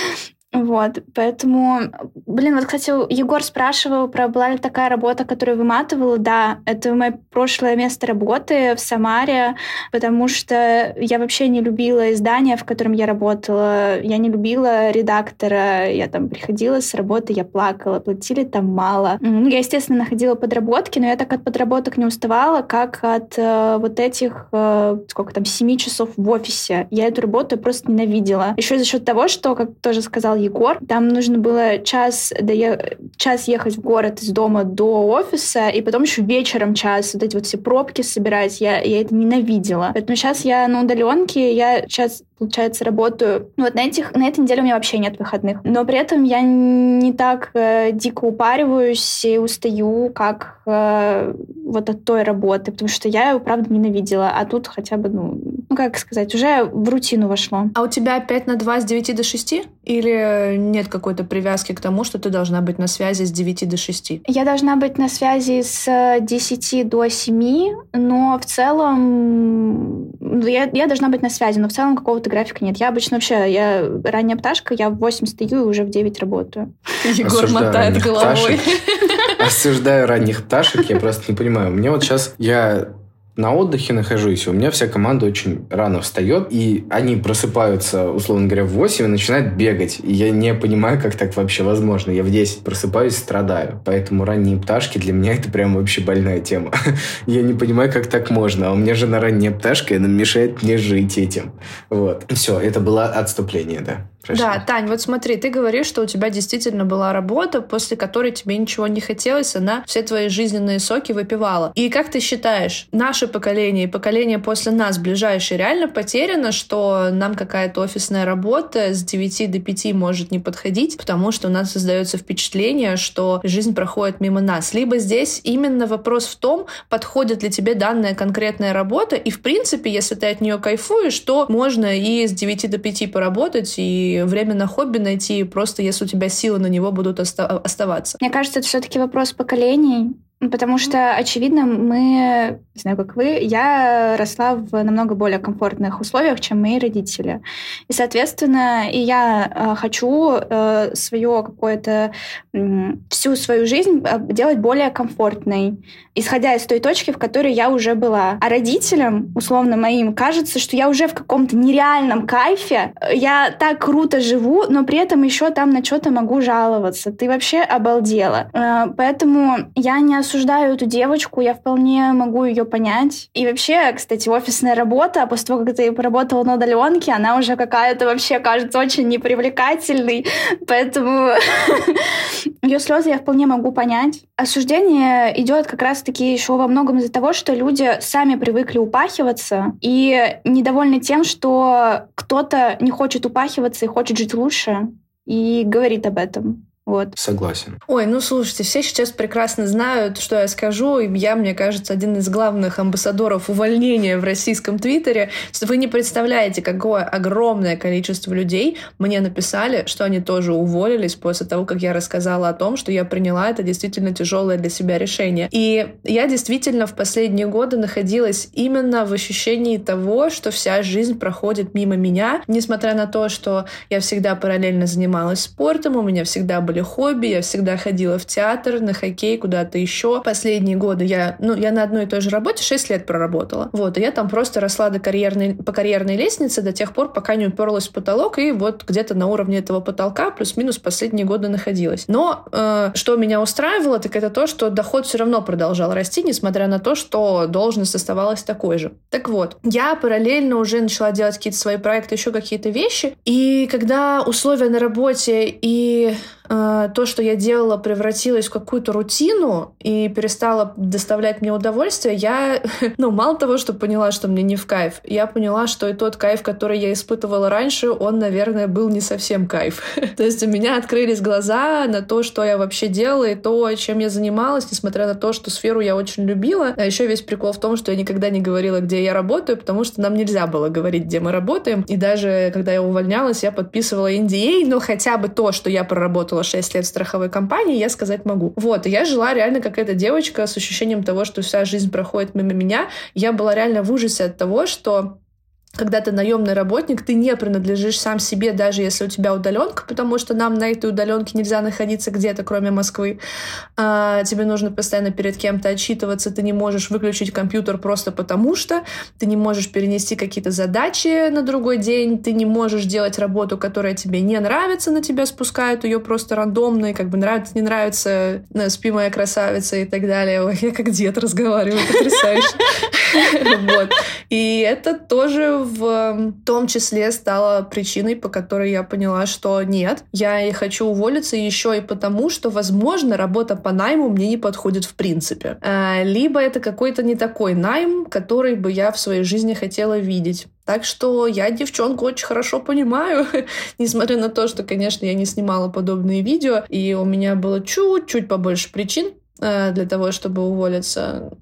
Вот, поэтому, блин, вот, кстати, Егор спрашивал про была ли такая работа, которая выматывала. Да, это мое прошлое место работы в Самаре, потому что я вообще не любила издание, в котором я работала. Я не любила редактора. Я там приходила с работы, я плакала, платили там мало. Ну, я, естественно, находила подработки, но я так от подработок не уставала, как от э, вот этих, э, сколько там, семи часов в офисе. Я эту работу просто ненавидела. Еще за счет того, что, как тоже сказал Егор. Там нужно было час, дое... час ехать в город из дома до офиса, и потом еще вечером час вот эти вот все пробки собирать. Я, я это ненавидела. Поэтому сейчас я на удаленке, я сейчас получается, работаю. Ну, вот на, этих, на этой неделе у меня вообще нет выходных. Но при этом я не так э, дико упариваюсь и устаю, как э, вот от той работы, потому что я ее, правда, ненавидела. А тут хотя бы, ну, ну, как сказать, уже в рутину вошло. А у тебя 5 на 2 с 9 до 6? Или нет какой-то привязки к тому, что ты должна быть на связи с 9 до 6? Я должна быть на связи с 10 до 7, но в целом я, я должна быть на связи, но в целом какого-то графика нет. Я обычно вообще, я ранняя пташка, я в 8 стою и уже в 9 работаю. Егор мотает головой. Осуждаю ранних пташек, я просто не понимаю. Мне вот сейчас, я на отдыхе нахожусь, у меня вся команда очень рано встает, и они просыпаются, условно говоря, в 8 и начинают бегать. И я не понимаю, как так вообще возможно. Я в 10 просыпаюсь, страдаю. Поэтому ранние пташки для меня это прям вообще больная тема. я не понимаю, как так можно. А у меня жена ранняя пташка, и она мешает мне жить этим. Вот. Все, это было отступление, да. Прости. Да, Тань, вот смотри, ты говоришь, что у тебя действительно была работа, после которой тебе ничего не хотелось, она все твои жизненные соки выпивала. И как ты считаешь, наше поколение и поколение после нас ближайшее реально потеряно, что нам какая-то офисная работа с 9 до 5 может не подходить, потому что у нас создается впечатление, что жизнь проходит мимо нас. Либо здесь именно вопрос в том, подходит ли тебе данная конкретная работа, и в принципе, если ты от нее кайфуешь, то можно и с 9 до 5 поработать, и время на хобби найти, просто если у тебя силы на него будут оста- оставаться. Мне кажется, это все-таки вопрос поколений. Потому что, очевидно, мы, не знаю, как вы, я росла в намного более комфортных условиях, чем мои родители. И, соответственно, и я э, хочу э, свое какое-то, всю свою жизнь э, делать более комфортной, исходя из той точки, в которой я уже была. А родителям, условно моим, кажется, что я уже в каком-то нереальном кайфе, я так круто живу, но при этом еще там на что-то могу жаловаться. Ты вообще обалдела. Поэтому я не особо осуждаю эту девочку, я вполне могу ее понять. И вообще, кстати, офисная работа, после того, как ты поработала на удаленке, она уже какая-то вообще кажется очень непривлекательной. Поэтому ее слезы я вполне могу понять. Осуждение идет как раз-таки еще во многом из-за того, что люди сами привыкли упахиваться и недовольны тем, что кто-то не хочет упахиваться и хочет жить лучше и говорит об этом. Вот. Согласен. Ой, ну слушайте, все сейчас прекрасно знают, что я скажу. И я, мне кажется, один из главных амбассадоров увольнения в российском твиттере. Вы не представляете, какое огромное количество людей мне написали, что они тоже уволились после того, как я рассказала о том, что я приняла это действительно тяжелое для себя решение. И я действительно в последние годы находилась именно в ощущении того, что вся жизнь проходит мимо меня, несмотря на то, что я всегда параллельно занималась спортом, у меня всегда были хобби. Я всегда ходила в театр, на хоккей, куда-то еще. Последние годы я, ну, я на одной и той же работе 6 лет проработала. Вот, и я там просто росла до карьерной, по карьерной лестнице до тех пор, пока не уперлась в потолок, и вот где-то на уровне этого потолка плюс-минус последние годы находилась. Но э, что меня устраивало, так это то, что доход все равно продолжал расти, несмотря на то, что должность оставалась такой же. Так вот, я параллельно уже начала делать какие-то свои проекты, еще какие-то вещи, и когда условия на работе и э, то, что я делала, превратилось в какую-то рутину и перестало доставлять мне удовольствие, я, ну, мало того, что поняла, что мне не в кайф, я поняла, что и тот кайф, который я испытывала раньше, он, наверное, был не совсем кайф. то есть у меня открылись глаза на то, что я вообще делала, и то, чем я занималась, несмотря на то, что сферу я очень любила. А еще весь прикол в том, что я никогда не говорила, где я работаю, потому что нам нельзя было говорить, где мы работаем. И даже когда я увольнялась, я подписывала NDA, но хотя бы то, что я проработала 6 лет в страховой компании, я сказать могу. Вот, и я жила реально как эта девочка с ощущением того, что вся жизнь проходит мимо меня. Я была реально в ужасе от того, что когда ты наемный работник, ты не принадлежишь сам себе, даже если у тебя удаленка, потому что нам на этой удаленке нельзя находиться где-то, кроме Москвы. А, тебе нужно постоянно перед кем-то отчитываться, ты не можешь выключить компьютер просто потому что, ты не можешь перенести какие-то задачи на другой день, ты не можешь делать работу, которая тебе не нравится, на тебя спускают ее просто рандомно, и как бы нравится, не нравится, э, спи моя красавица и так далее. Ой, я как дед разговариваю, потрясающе. И это тоже в том числе стало причиной, по которой я поняла, что нет, я и хочу уволиться еще и потому, что, возможно, работа по найму мне не подходит в принципе. А, либо это какой-то не такой найм, который бы я в своей жизни хотела видеть. Так что я девчонку очень хорошо понимаю, несмотря на то, что, конечно, я не снимала подобные видео, и у меня было чуть-чуть побольше причин э, для того, чтобы уволиться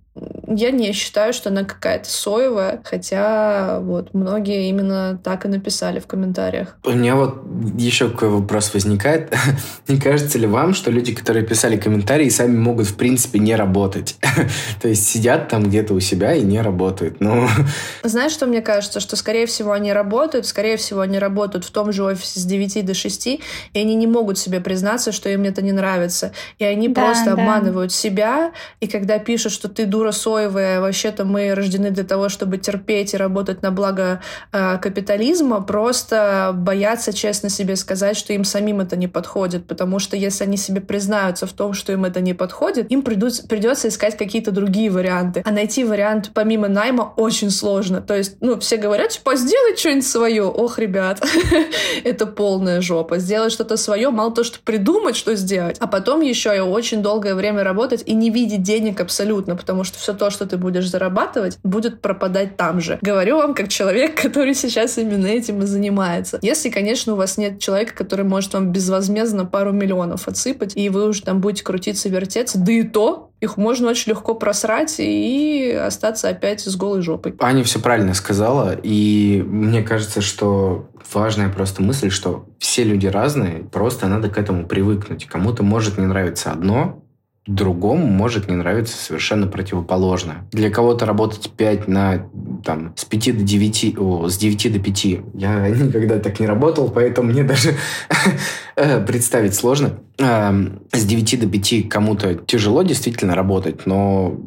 я не считаю, что она какая-то соевая, хотя вот многие именно так и написали в комментариях. У меня вот еще какой вопрос возникает. не кажется ли вам, что люди, которые писали комментарии, сами могут в принципе не работать? То есть сидят там где-то у себя и не работают. Ну... Знаешь, что мне кажется? Что, скорее всего, они работают, скорее всего, они работают в том же офисе с 9 до 6, и они не могут себе признаться, что им это не нравится. И они да, просто да. обманывают себя, и когда пишут, что ты дура соевая, вообще-то мы рождены для того, чтобы терпеть и работать на благо э, капитализма, просто боятся честно себе сказать, что им самим это не подходит, потому что если они себе признаются в том, что им это не подходит, им придут, придется искать какие-то другие варианты. А найти вариант помимо найма очень сложно. То есть, ну, все говорят, типа, сделай что-нибудь свое. Ох, ребят, это полная жопа. Сделать что-то свое, мало то, что придумать, что сделать, а потом еще и очень долгое время работать и не видеть денег абсолютно, потому что все то, что ты будешь зарабатывать, будет пропадать там же. Говорю вам как человек, который сейчас именно этим и занимается. Если, конечно, у вас нет человека, который может вам безвозмездно пару миллионов отсыпать, и вы уже там будете крутиться, вертеться, да и то их можно очень легко просрать и остаться опять с голой жопой. Аня все правильно сказала, и мне кажется, что важная просто мысль, что все люди разные, просто надо к этому привыкнуть. Кому-то может не нравиться одно, другому может не нравиться совершенно противоположное. Для кого-то работать 5 на там, с 5 до 9, о, с 9 до 5. Я никогда так не работал, поэтому мне даже представить сложно. Эм, с 9 до 5 кому-то тяжело действительно работать, но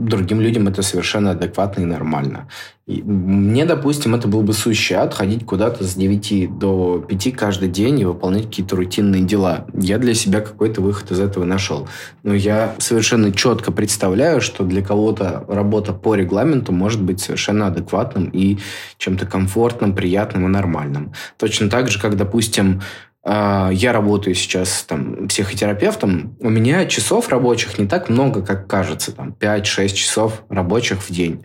другим людям это совершенно адекватно и нормально. И мне, допустим, это был бы сущий ад ходить куда-то с 9 до 5 каждый день и выполнять какие-то рутинные дела. Я для себя какой-то выход из этого нашел. Но я совершенно четко представляю, что для кого-то работа по регламенту может быть совершенно адекватным и чем-то комфортным, приятным и нормальным. Точно так же, как, допустим, я работаю сейчас там психотерапевтом, у меня часов рабочих не так много, как кажется, там 5-6 часов рабочих в день.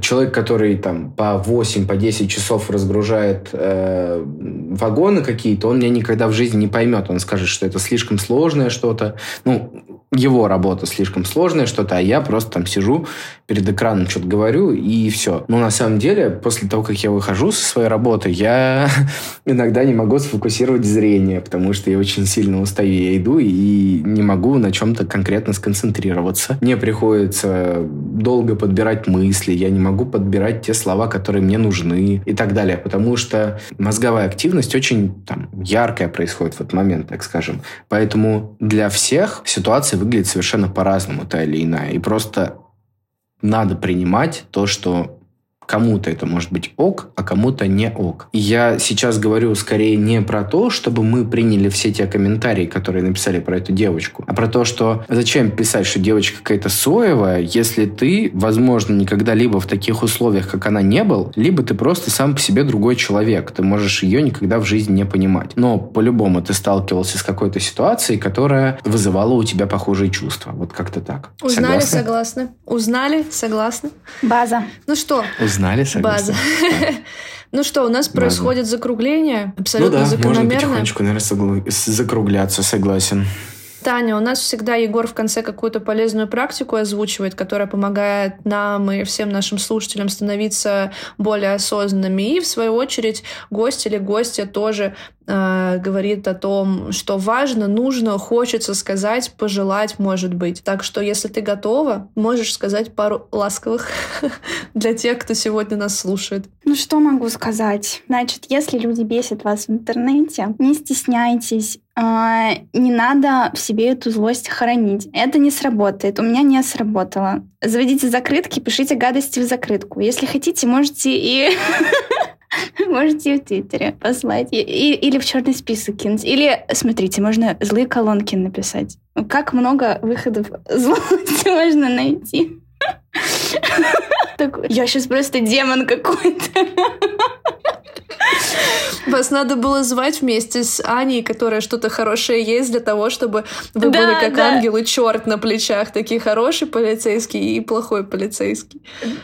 Человек, который там по 8, по 10 часов разгружает э, вагоны какие-то, он меня никогда в жизни не поймет. Он скажет, что это слишком сложное что-то. Ну, его работа слишком сложная что-то, а я просто там сижу перед экраном, что-то говорю, и все. Но на самом деле, после того, как я выхожу со своей работы, я иногда не могу сфокусировать зрение, потому что я очень сильно устаю. Я иду и не могу на чем-то конкретно сконцентрироваться. Мне приходится долго подбирать мысли, я не могу подбирать те слова, которые мне нужны и так далее, потому что мозговая активность очень там, яркая происходит в этот момент, так скажем. Поэтому для всех ситуация выглядит совершенно по-разному, та или иная. И просто надо принимать то, что кому-то это может быть ок, а кому-то не ок. И я сейчас говорю скорее не про то, чтобы мы приняли все те комментарии, которые написали про эту девочку, а про то, что зачем писать, что девочка какая-то соевая, если ты, возможно, никогда либо в таких условиях, как она, не был, либо ты просто сам по себе другой человек. Ты можешь ее никогда в жизни не понимать. Но по-любому ты сталкивался с какой-то ситуацией, которая вызывала у тебя похожие чувства. Вот как-то так. Узнали, согласны? согласны. Узнали, согласны. База. Ну что, Узнали Узнали, согласен. База. Ну что, у нас База. происходит закругление абсолютно ну да, закономерно. можно потихонечку, наверное, закругляться, согласен. Таня, у нас всегда Егор в конце какую-то полезную практику озвучивает, которая помогает нам и всем нашим слушателям становиться более осознанными. И, в свою очередь, гость или гостья тоже э, говорит о том, что важно, нужно, хочется сказать, пожелать, может быть. Так что, если ты готова, можешь сказать пару ласковых для тех, кто сегодня нас слушает. Ну, что могу сказать? Значит, если люди бесят вас в интернете, не стесняйтесь, а, не надо в себе эту злость хоронить. Это не сработает. У меня не сработало. Заведите закрытки, пишите гадости в закрытку. Если хотите, можете и Можете в Твиттере послать. И, или в черный список кинуть. Или, смотрите, можно злые колонки написать. Как много выходов злости можно найти. Я сейчас просто демон какой-то. Вас надо было звать вместе с Аней, которая что-то хорошее есть для того, чтобы вы да, были как да. ангел и черт на плечах. Такие хороший полицейский и плохой полицейский.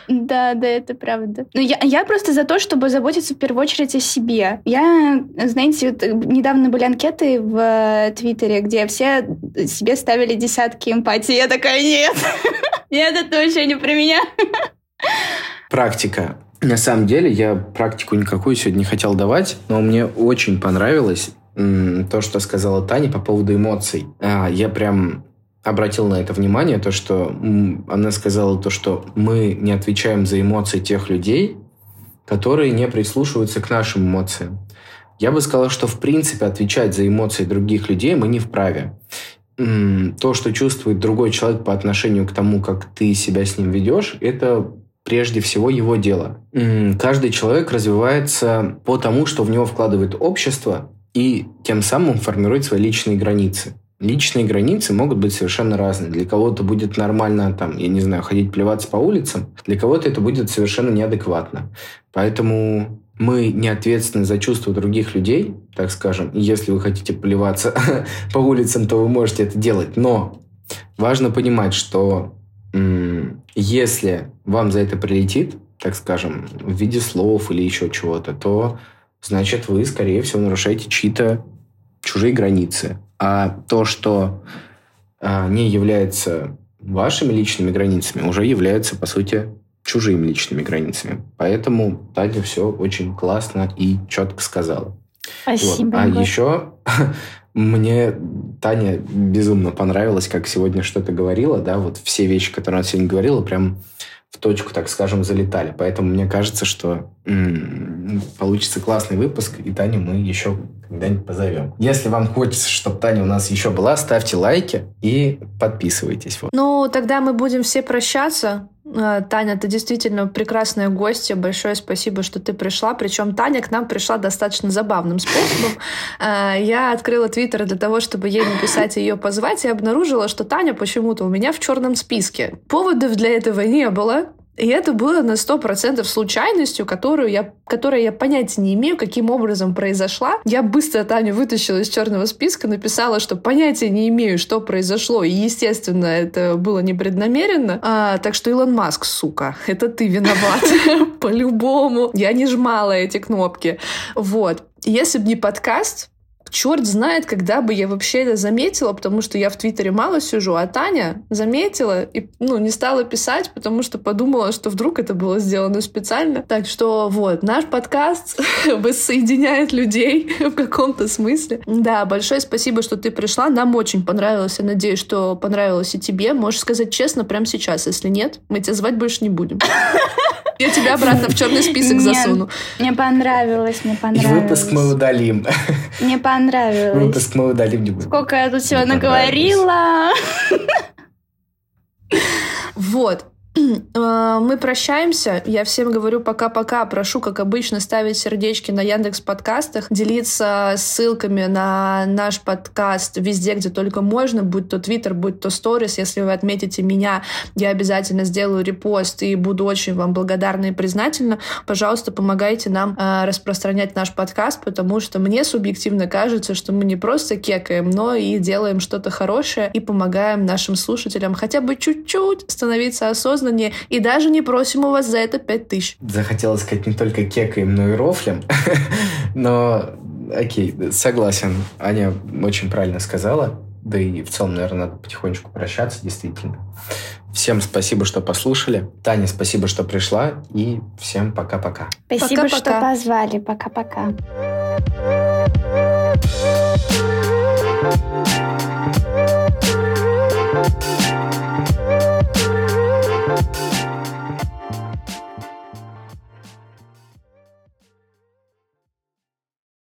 Да, да, это правда. Но я, я просто за то, чтобы заботиться в первую очередь о себе. Я, знаете, вот недавно были анкеты в э, Твиттере, где все себе ставили десятки эмпатии. Я такая, нет, нет, это вообще не про меня. Практика. На самом деле, я практику никакую сегодня не хотел давать, но мне очень понравилось то, что сказала Таня по поводу эмоций. А, я прям обратил на это внимание, то, что она сказала то, что мы не отвечаем за эмоции тех людей, которые не прислушиваются к нашим эмоциям. Я бы сказал, что в принципе отвечать за эмоции других людей мы не вправе. То, что чувствует другой человек по отношению к тому, как ты себя с ним ведешь, это прежде всего его дело. Каждый человек развивается по тому, что в него вкладывает общество, и тем самым формирует свои личные границы. Личные границы могут быть совершенно разные. Для кого-то будет нормально, там, я не знаю, ходить плеваться по улицам, для кого-то это будет совершенно неадекватно. Поэтому мы не ответственны за чувства других людей, так скажем. Если вы хотите плеваться по улицам, то вы можете это делать. Но важно понимать, что если вам за это прилетит, так скажем, в виде слов или еще чего-то, то значит вы, скорее всего, нарушаете чьи-то чужие границы. А то, что а, не является вашими личными границами, уже является, по сути, чужими личными границами. Поэтому Таня все очень классно и четко сказала. Спасибо. Вот. А еще мне Таня безумно понравилось, как сегодня что-то говорила, да, вот все вещи, которые она сегодня говорила, прям в точку, так скажем, залетали. Поэтому мне кажется, что м-м, получится классный выпуск, и Таню мы еще когда-нибудь позовем. Если вам хочется, чтобы Таня у нас еще была, ставьте лайки и подписывайтесь. Вот. Ну, тогда мы будем все прощаться. Э, Таня, ты действительно прекрасная гостья. Большое спасибо, что ты пришла. Причем Таня к нам пришла достаточно забавным способом. Э, я открыла Твиттер для того, чтобы ей написать и ее позвать, и обнаружила, что Таня почему-то у меня в черном списке. Поводов для этого не было. И это было на сто процентов случайностью, которую я, которой я понятия не имею, каким образом произошла. Я быстро Таню вытащила из черного списка, написала, что понятия не имею, что произошло. И, естественно, это было непреднамеренно. А, так что Илон Маск, сука, это ты виноват. По-любому. Я не жмала эти кнопки. Вот. Если бы не подкаст, черт знает, когда бы я вообще это заметила, потому что я в Твиттере мало сижу, а Таня заметила и ну, не стала писать, потому что подумала, что вдруг это было сделано специально. Так что вот, наш подкаст воссоединяет людей в каком-то смысле. Да, большое спасибо, что ты пришла. Нам очень понравилось. Я надеюсь, что понравилось и тебе. Можешь сказать честно прямо сейчас. Если нет, мы тебя звать больше не будем. Я тебя обратно в черный список засуну. Мне понравилось, мне понравилось. И выпуск мы удалим. Мне понравилось. Выпуск мы удалим не будем. Сколько я тут всего наговорила. Вот. Э, мы прощаемся. Я всем говорю пока-пока. Прошу, как обычно, ставить сердечки на Яндекс подкастах, делиться ссылками на наш подкаст везде, где только можно, будь то Твиттер, будь то Сторис. Если вы отметите меня, я обязательно сделаю репост и буду очень вам благодарна и признательна. Пожалуйста, помогайте нам э, распространять наш подкаст, потому что мне субъективно кажется, что мы не просто кекаем, но и делаем что-то хорошее и помогаем нашим слушателям хотя бы чуть-чуть становиться осознанными осознаннее и даже не просим у вас за это 5000. Захотелось сказать не только кекаем, но и рофлем. но окей, согласен. Аня очень правильно сказала. Да и в целом, наверное, надо потихонечку прощаться, действительно. Всем спасибо, что послушали. Таня, спасибо, что пришла. И всем пока-пока. Спасибо, пока-пока. что позвали. Пока-пока.